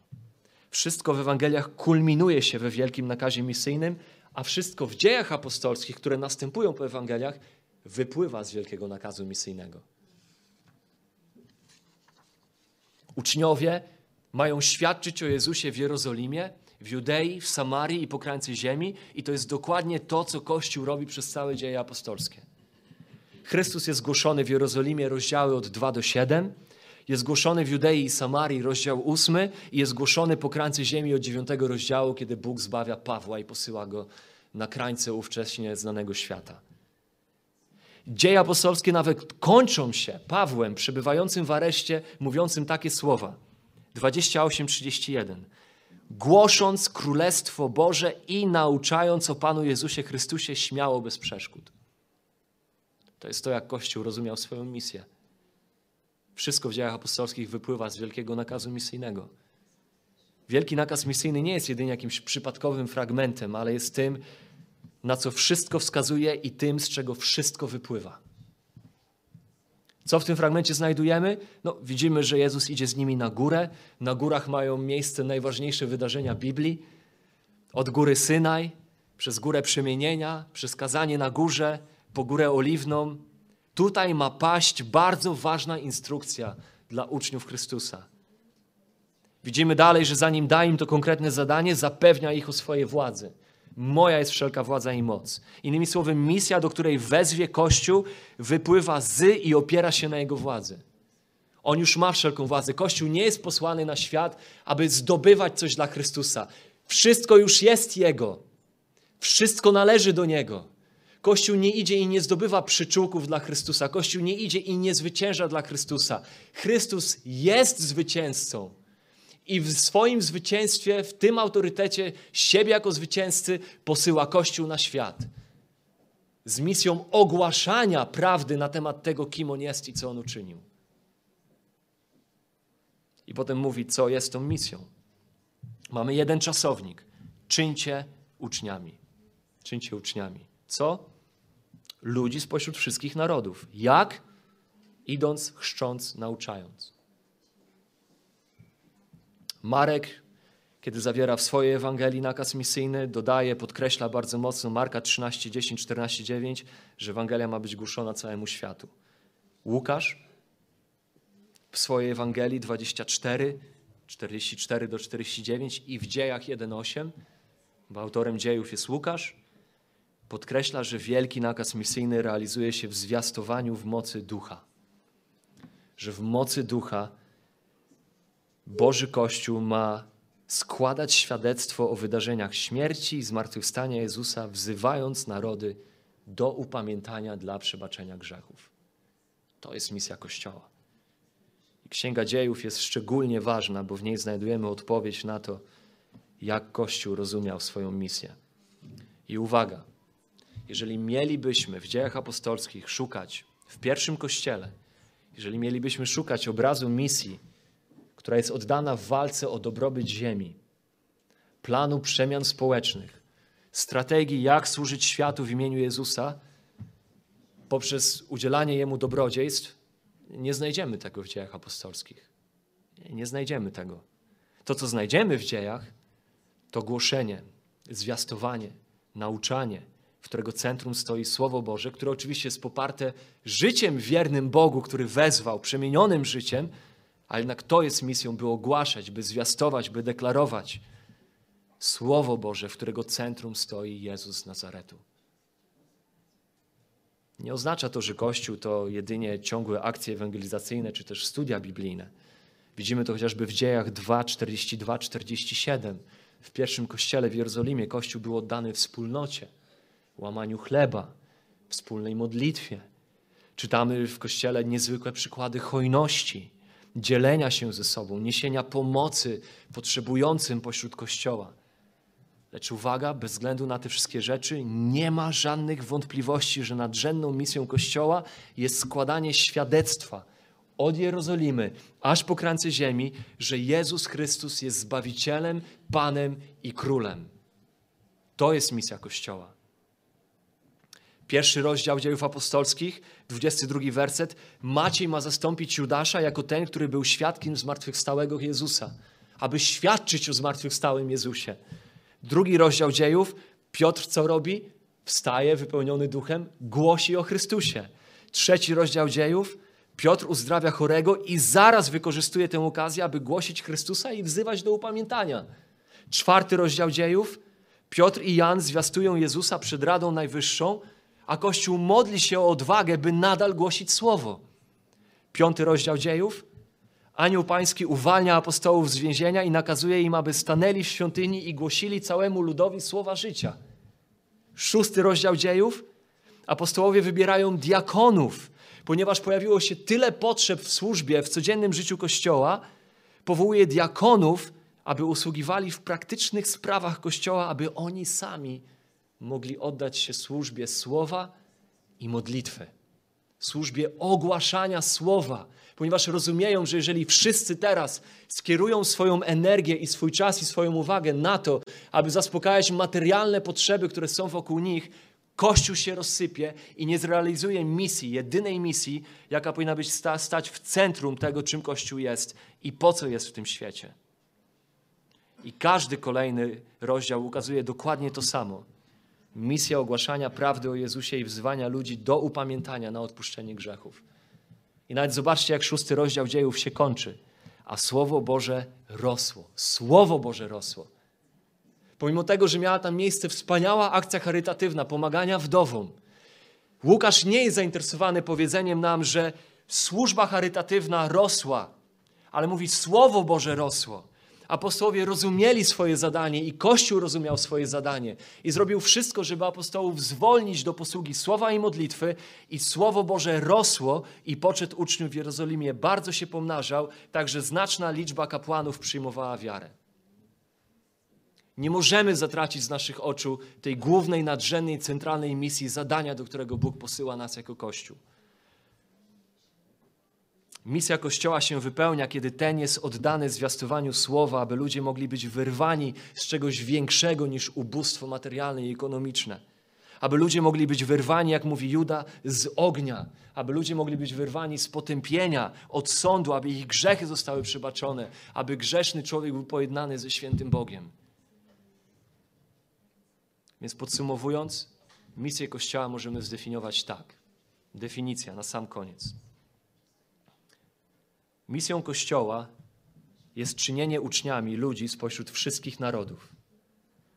Wszystko w Ewangeliach kulminuje się we wielkim nakazie misyjnym, a wszystko w dziejach apostolskich, które następują po Ewangeliach, wypływa z wielkiego nakazu misyjnego. Uczniowie mają świadczyć o Jezusie w Jerozolimie, w Judei, w Samarii i po ziemi, i to jest dokładnie to, co Kościół robi przez całe dzieje apostolskie. Chrystus jest głoszony w Jerozolimie, rozdziały od 2 do 7 jest głoszony w Judei i Samarii, rozdział 8, i jest głoszony po ziemi od 9 rozdziału, kiedy Bóg zbawia Pawła i posyła go na krańce ówcześnie znanego świata. Dzieje apostolskie nawet kończą się Pawłem przebywającym w areszcie, mówiącym takie słowa. 28:31. Głosząc Królestwo Boże i nauczając o Panu Jezusie Chrystusie śmiało bez przeszkód. To jest to, jak Kościół rozumiał swoją misję. Wszystko w dziejach apostolskich wypływa z wielkiego nakazu misyjnego. Wielki nakaz misyjny nie jest jedynie jakimś przypadkowym fragmentem, ale jest tym, na co wszystko wskazuje i tym, z czego wszystko wypływa. Co w tym fragmencie znajdujemy? No, widzimy, że Jezus idzie z nimi na górę. Na górach mają miejsce najważniejsze wydarzenia Biblii. Od góry Synaj, przez górę przemienienia, przez kazanie na górze, po górę oliwną. Tutaj ma paść bardzo ważna instrukcja dla uczniów Chrystusa. Widzimy dalej, że zanim da im to konkretne zadanie, zapewnia ich o swojej władzy. Moja jest wszelka władza i moc. Innymi słowy, misja, do której wezwie Kościół, wypływa z i opiera się na jego władzy. On już ma wszelką władzę. Kościół nie jest posłany na świat, aby zdobywać coś dla Chrystusa. Wszystko już jest Jego. Wszystko należy do Niego. Kościół nie idzie i nie zdobywa przyczółków dla Chrystusa. Kościół nie idzie i nie zwycięża dla Chrystusa. Chrystus jest zwycięzcą i w swoim zwycięstwie, w tym autorytecie siebie jako zwycięzcy posyła Kościół na świat. Z misją ogłaszania prawdy na temat tego, kim on jest i co on uczynił. I potem mówi, co jest tą misją. Mamy jeden czasownik. Czyńcie uczniami. Czyńcie uczniami. Co? Ludzi spośród wszystkich narodów. Jak? Idąc, chrzcząc, nauczając. Marek, kiedy zawiera w swojej Ewangelii nakaz misyjny, dodaje, podkreśla bardzo mocno Marka 13, 10, 14, 9, że Ewangelia ma być głoszona całemu światu. Łukasz w swojej Ewangelii 24, 44 do 49 i w dziejach 1,8, bo autorem dziejów jest Łukasz, podkreśla, że wielki nakaz misyjny realizuje się w zwiastowaniu w mocy ducha. Że w mocy ducha Boży Kościół ma składać świadectwo o wydarzeniach śmierci i zmartwychwstania Jezusa, wzywając narody do upamiętania dla przebaczenia grzechów. To jest misja Kościoła. Księga Dziejów jest szczególnie ważna, bo w niej znajdujemy odpowiedź na to, jak Kościół rozumiał swoją misję. I uwaga, jeżeli mielibyśmy w dziejach apostolskich szukać w pierwszym kościele, jeżeli mielibyśmy szukać obrazu misji, która jest oddana w walce o dobrobyt ziemi, planu przemian społecznych, strategii, jak służyć światu w imieniu Jezusa poprzez udzielanie Jemu dobrodziejstw, nie znajdziemy tego w dziejach apostolskich. Nie znajdziemy tego. To, co znajdziemy w dziejach, to głoszenie, zwiastowanie, nauczanie, w którego centrum stoi Słowo Boże, które oczywiście jest poparte życiem wiernym Bogu, który wezwał, przemienionym życiem, ale jednak to jest misją, by ogłaszać, by zwiastować, by deklarować Słowo Boże, w którego centrum stoi Jezus z Nazaretu. Nie oznacza to, że Kościół to jedynie ciągłe akcje ewangelizacyjne czy też studia biblijne. Widzimy to chociażby w dziejach 2, 42, 47. W pierwszym kościele w Jerozolimie Kościół był oddany wspólnocie, łamaniu chleba, wspólnej modlitwie. Czytamy w kościele niezwykłe przykłady hojności dzielenia się ze sobą, niesienia pomocy potrzebującym pośród Kościoła. Lecz uwaga, bez względu na te wszystkie rzeczy, nie ma żadnych wątpliwości, że nadrzędną misją Kościoła jest składanie świadectwa od Jerozolimy aż po krańce ziemi, że Jezus Chrystus jest Zbawicielem, Panem i Królem. To jest misja Kościoła. Pierwszy rozdział dziejów apostolskich, 22 werset. Maciej ma zastąpić Judasza jako ten, który był świadkiem zmartwychwstałego Jezusa, aby świadczyć o zmartwychwstałym Jezusie. Drugi rozdział dziejów. Piotr co robi? Wstaje wypełniony duchem, głosi o Chrystusie. Trzeci rozdział dziejów. Piotr uzdrawia chorego i zaraz wykorzystuje tę okazję, aby głosić Chrystusa i wzywać do upamiętania. Czwarty rozdział dziejów. Piotr i Jan zwiastują Jezusa przed Radą Najwyższą, a Kościół modli się o odwagę, by nadal głosić Słowo. Piąty rozdział dziejów. Anioł Pański uwalnia apostołów z więzienia i nakazuje im, aby stanęli w świątyni i głosili całemu ludowi słowa życia. Szósty rozdział dziejów. Apostołowie wybierają diakonów, ponieważ pojawiło się tyle potrzeb w służbie, w codziennym życiu Kościoła. Powołuje diakonów, aby usługiwali w praktycznych sprawach Kościoła, aby oni sami mogli oddać się służbie słowa i modlitwy. służbie ogłaszania słowa, ponieważ rozumieją, że jeżeli wszyscy teraz skierują swoją energię i swój czas i swoją uwagę na to, aby zaspokajać materialne potrzeby, które są wokół nich, Kościół się rozsypie i nie zrealizuje misji, jedynej misji, jaka powinna być sta, stać w centrum tego, czym Kościół jest i po co jest w tym świecie. I każdy kolejny rozdział ukazuje dokładnie to samo. Misja ogłaszania prawdy o Jezusie i wzywania ludzi do upamiętania na odpuszczenie grzechów. I nawet zobaczcie, jak szósty rozdział dziejów się kończy. A Słowo Boże rosło. Słowo Boże rosło. Pomimo tego, że miała tam miejsce wspaniała akcja charytatywna, pomagania wdowom, Łukasz nie jest zainteresowany powiedzeniem nam, że służba charytatywna rosła, ale mówi, Słowo Boże rosło. Apostołowie rozumieli swoje zadanie i Kościół rozumiał swoje zadanie i zrobił wszystko, żeby apostołów zwolnić do posługi słowa i modlitwy i Słowo Boże rosło i poczet uczniów w Jerozolimie bardzo się pomnażał, także znaczna liczba kapłanów przyjmowała wiarę. Nie możemy zatracić z naszych oczu tej głównej, nadrzędnej, centralnej misji, zadania, do którego Bóg posyła nas jako Kościół. Misja Kościoła się wypełnia, kiedy ten jest oddany zwiastowaniu słowa, aby ludzie mogli być wyrwani z czegoś większego niż ubóstwo materialne i ekonomiczne. Aby ludzie mogli być wyrwani, jak mówi Juda, z ognia. Aby ludzie mogli być wyrwani z potępienia, od sądu, aby ich grzechy zostały przebaczone, aby grzeszny człowiek był pojednany ze świętym Bogiem. Więc podsumowując, misję Kościoła możemy zdefiniować tak. Definicja na sam koniec. Misją Kościoła jest czynienie uczniami ludzi spośród wszystkich narodów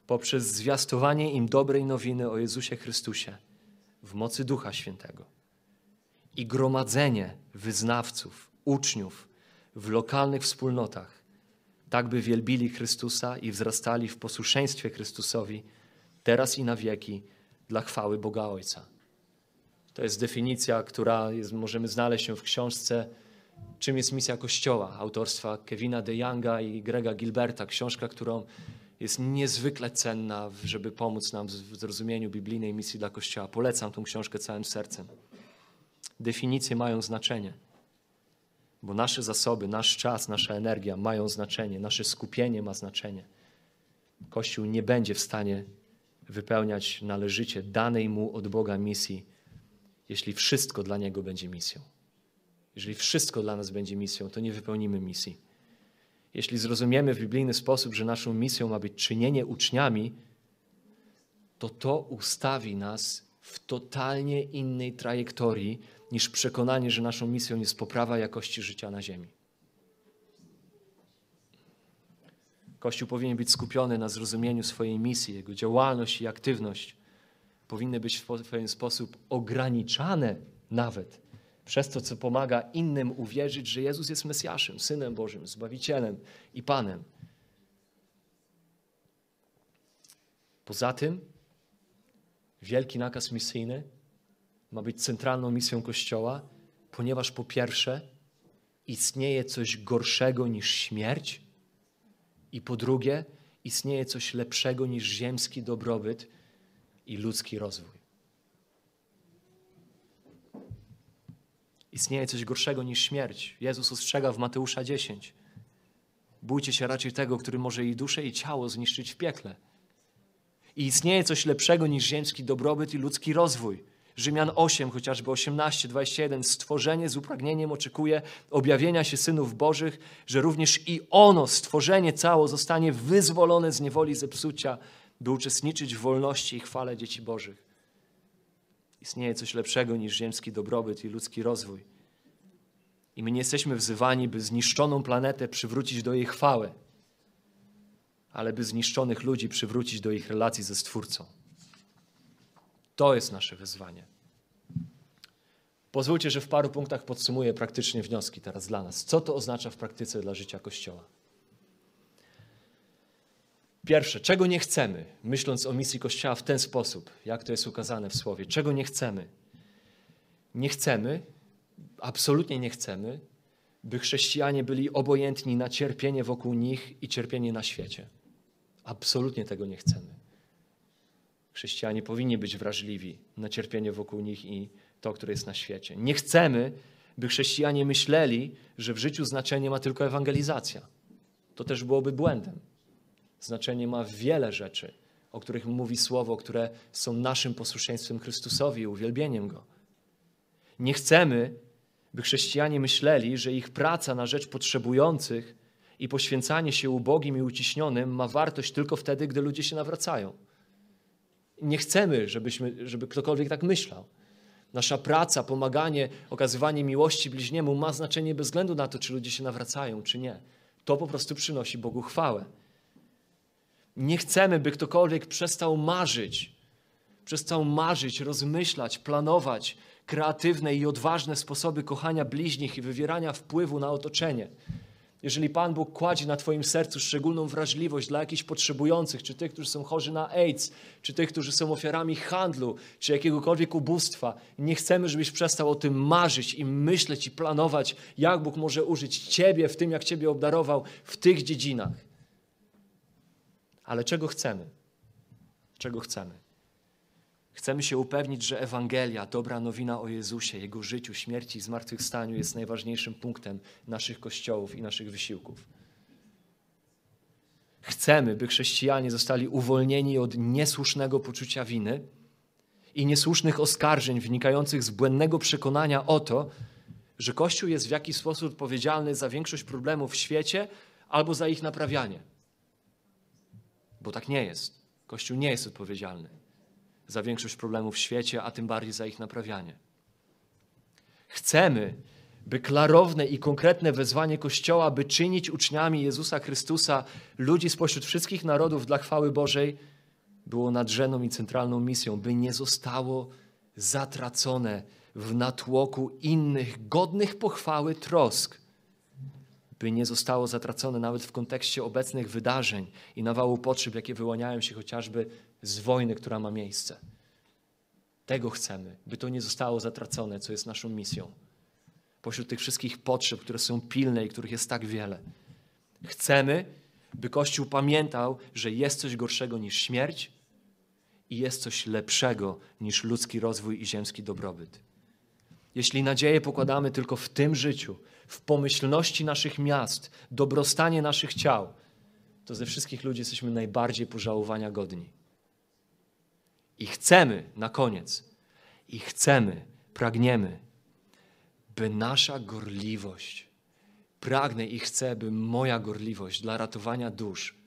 poprzez zwiastowanie im dobrej nowiny o Jezusie Chrystusie w mocy Ducha Świętego i gromadzenie wyznawców, uczniów w lokalnych wspólnotach, tak by wielbili Chrystusa i wzrastali w posłuszeństwie Chrystusowi teraz i na wieki dla chwały Boga Ojca. To jest definicja, która jest, możemy znaleźć się w książce Czym jest misja Kościoła? autorstwa Kevina de Younga i Grega Gilberta. Książka, którą jest niezwykle cenna, żeby pomóc nam w zrozumieniu biblijnej misji dla Kościoła. Polecam tą książkę całym sercem. Definicje mają znaczenie, bo nasze zasoby, nasz czas, nasza energia mają znaczenie, nasze skupienie ma znaczenie. Kościół nie będzie w stanie wypełniać należycie danej mu od Boga misji, jeśli wszystko dla niego będzie misją. Jeżeli wszystko dla nas będzie misją, to nie wypełnimy misji. Jeśli zrozumiemy w biblijny sposób, że naszą misją ma być czynienie uczniami, to to ustawi nas w totalnie innej trajektorii niż przekonanie, że naszą misją jest poprawa jakości życia na ziemi. Kościół powinien być skupiony na zrozumieniu swojej misji, jego działalność i aktywność powinny być w pewien sposób ograniczane nawet przez to, co pomaga innym uwierzyć, że Jezus jest Mesjaszem, Synem Bożym, Zbawicielem i Panem. Poza tym, wielki nakaz misyjny ma być centralną misją Kościoła, ponieważ po pierwsze, istnieje coś gorszego niż śmierć, i po drugie, istnieje coś lepszego niż ziemski dobrobyt i ludzki rozwój. Istnieje coś gorszego niż śmierć. Jezus ostrzega w Mateusza 10. Bójcie się raczej tego, który może i duszę, i ciało zniszczyć w piekle. I istnieje coś lepszego niż ziemski dobrobyt i ludzki rozwój. Rzymian 8, chociażby 18, 21. Stworzenie z upragnieniem oczekuje objawienia się synów Bożych, że również i ono, stworzenie cało, zostanie wyzwolone z niewoli zepsucia, by uczestniczyć w wolności i chwale dzieci Bożych. Istnieje coś lepszego niż ziemski dobrobyt i ludzki rozwój. I my nie jesteśmy wzywani, by zniszczoną planetę przywrócić do jej chwały, ale by zniszczonych ludzi przywrócić do ich relacji ze Stwórcą. To jest nasze wyzwanie. Pozwólcie, że w paru punktach podsumuję praktycznie wnioski teraz dla nas. Co to oznacza w praktyce dla życia Kościoła? Pierwsze, czego nie chcemy, myśląc o misji Kościoła w ten sposób, jak to jest ukazane w Słowie, czego nie chcemy? Nie chcemy, absolutnie nie chcemy, by chrześcijanie byli obojętni na cierpienie wokół nich i cierpienie na świecie. Absolutnie tego nie chcemy. Chrześcijanie powinni być wrażliwi na cierpienie wokół nich i to, które jest na świecie. Nie chcemy, by chrześcijanie myśleli, że w życiu znaczenie ma tylko ewangelizacja. To też byłoby błędem. Znaczenie ma wiele rzeczy, o których mówi Słowo, które są naszym posłuszeństwem Chrystusowi uwielbieniem Go. Nie chcemy, by chrześcijanie myśleli, że ich praca na rzecz potrzebujących i poświęcanie się ubogim i uciśnionym ma wartość tylko wtedy, gdy ludzie się nawracają. Nie chcemy, żebyśmy, żeby ktokolwiek tak myślał. Nasza praca, pomaganie, okazywanie miłości bliźniemu ma znaczenie bez względu na to, czy ludzie się nawracają, czy nie. To po prostu przynosi Bogu chwałę. Nie chcemy, by ktokolwiek przestał marzyć, przestał marzyć, rozmyślać, planować kreatywne i odważne sposoby kochania bliźnich i wywierania wpływu na otoczenie. Jeżeli Pan Bóg kładzie na Twoim sercu szczególną wrażliwość dla jakichś potrzebujących, czy tych, którzy są chorzy na AIDS, czy tych, którzy są ofiarami handlu, czy jakiegokolwiek ubóstwa, nie chcemy, żebyś przestał o tym marzyć i myśleć i planować, jak Bóg może użyć Ciebie w tym, jak Ciebie obdarował w tych dziedzinach. Ale czego chcemy? Czego chcemy? Chcemy się upewnić, że Ewangelia, dobra nowina o Jezusie, Jego życiu, śmierci i zmartwychwstaniu jest najważniejszym punktem naszych kościołów i naszych wysiłków. Chcemy, by chrześcijanie zostali uwolnieni od niesłusznego poczucia winy i niesłusznych oskarżeń wynikających z błędnego przekonania o to, że Kościół jest w jakiś sposób odpowiedzialny za większość problemów w świecie albo za ich naprawianie. Bo tak nie jest. Kościół nie jest odpowiedzialny za większość problemów w świecie, a tym bardziej za ich naprawianie. Chcemy, by klarowne i konkretne wezwanie Kościoła, by czynić uczniami Jezusa Chrystusa ludzi spośród wszystkich narodów dla chwały Bożej, było nadrzędną i centralną misją, by nie zostało zatracone w natłoku innych, godnych pochwały trosk, by nie zostało zatracone nawet w kontekście obecnych wydarzeń i nawału potrzeb, jakie wyłaniają się chociażby z wojny, która ma miejsce. Tego chcemy, by to nie zostało zatracone, co jest naszą misją. Pośród tych wszystkich potrzeb, które są pilne i których jest tak wiele. Chcemy, by Kościół pamiętał, że jest coś gorszego niż śmierć i jest coś lepszego niż ludzki rozwój i ziemski dobrobyt. Jeśli nadzieję pokładamy tylko w tym życiu, w pomyślności naszych miast, dobrostanie naszych ciał, to ze wszystkich ludzi jesteśmy najbardziej pożałowania godni. I chcemy na koniec, i chcemy, pragniemy, by nasza gorliwość, pragnę i chcę, by moja gorliwość dla ratowania dusz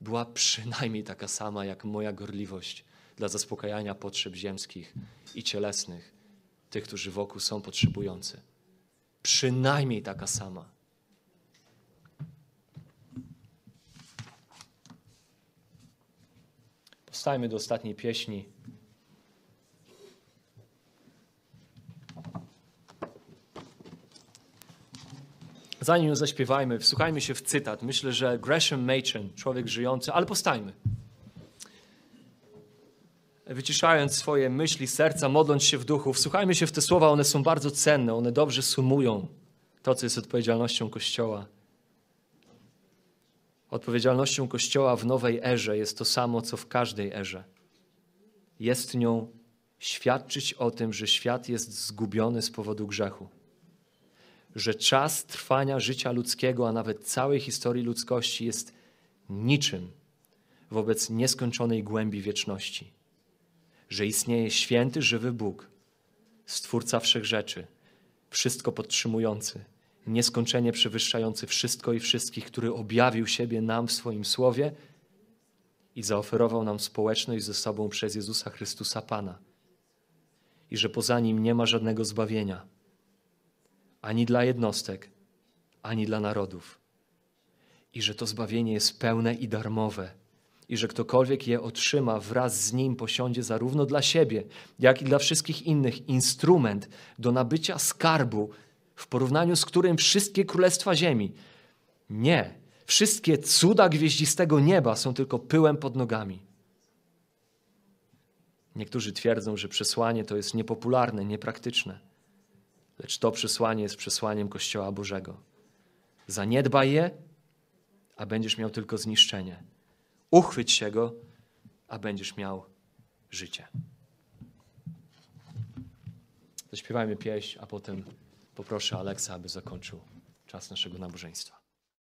była przynajmniej taka sama jak moja gorliwość dla zaspokajania potrzeb ziemskich i cielesnych, tych, którzy wokół są potrzebujący. Przynajmniej taka sama. Powstajmy do ostatniej pieśni. Zanim ją zaśpiewajmy, wsłuchajmy się w cytat. Myślę, że Gresham Machen, człowiek żyjący, ale postajmy. Wyciszając swoje myśli, serca, modląc się w duchu, wsłuchajmy się w te słowa, one są bardzo cenne, one dobrze sumują to, co jest odpowiedzialnością Kościoła. Odpowiedzialnością Kościoła w nowej erze jest to samo, co w każdej erze. Jest nią świadczyć o tym, że świat jest zgubiony z powodu grzechu. Że czas trwania życia ludzkiego, a nawet całej historii ludzkości jest niczym wobec nieskończonej głębi wieczności. Że istnieje święty, żywy Bóg, Stwórca wszechrzeczy, wszystko podtrzymujący, nieskończenie przewyższający wszystko i wszystkich, który objawił siebie nam w swoim słowie i zaoferował nam społeczność ze sobą przez Jezusa Chrystusa Pana. I że poza nim nie ma żadnego zbawienia, ani dla jednostek, ani dla narodów. I że to zbawienie jest pełne i darmowe. I że ktokolwiek je otrzyma, wraz z nim posiądzie zarówno dla siebie, jak i dla wszystkich innych instrument do nabycia skarbu, w porównaniu z którym wszystkie królestwa ziemi, nie, wszystkie cuda gwieździstego nieba są tylko pyłem pod nogami. Niektórzy twierdzą, że przesłanie to jest niepopularne, niepraktyczne, lecz to przesłanie jest przesłaniem Kościoła Bożego. Zaniedbaj je, a będziesz miał tylko zniszczenie. Uchwyć się go, a będziesz miał życie. Zaśpiewajmy pieśń, a potem poproszę Aleksa, aby zakończył czas naszego nabożeństwa.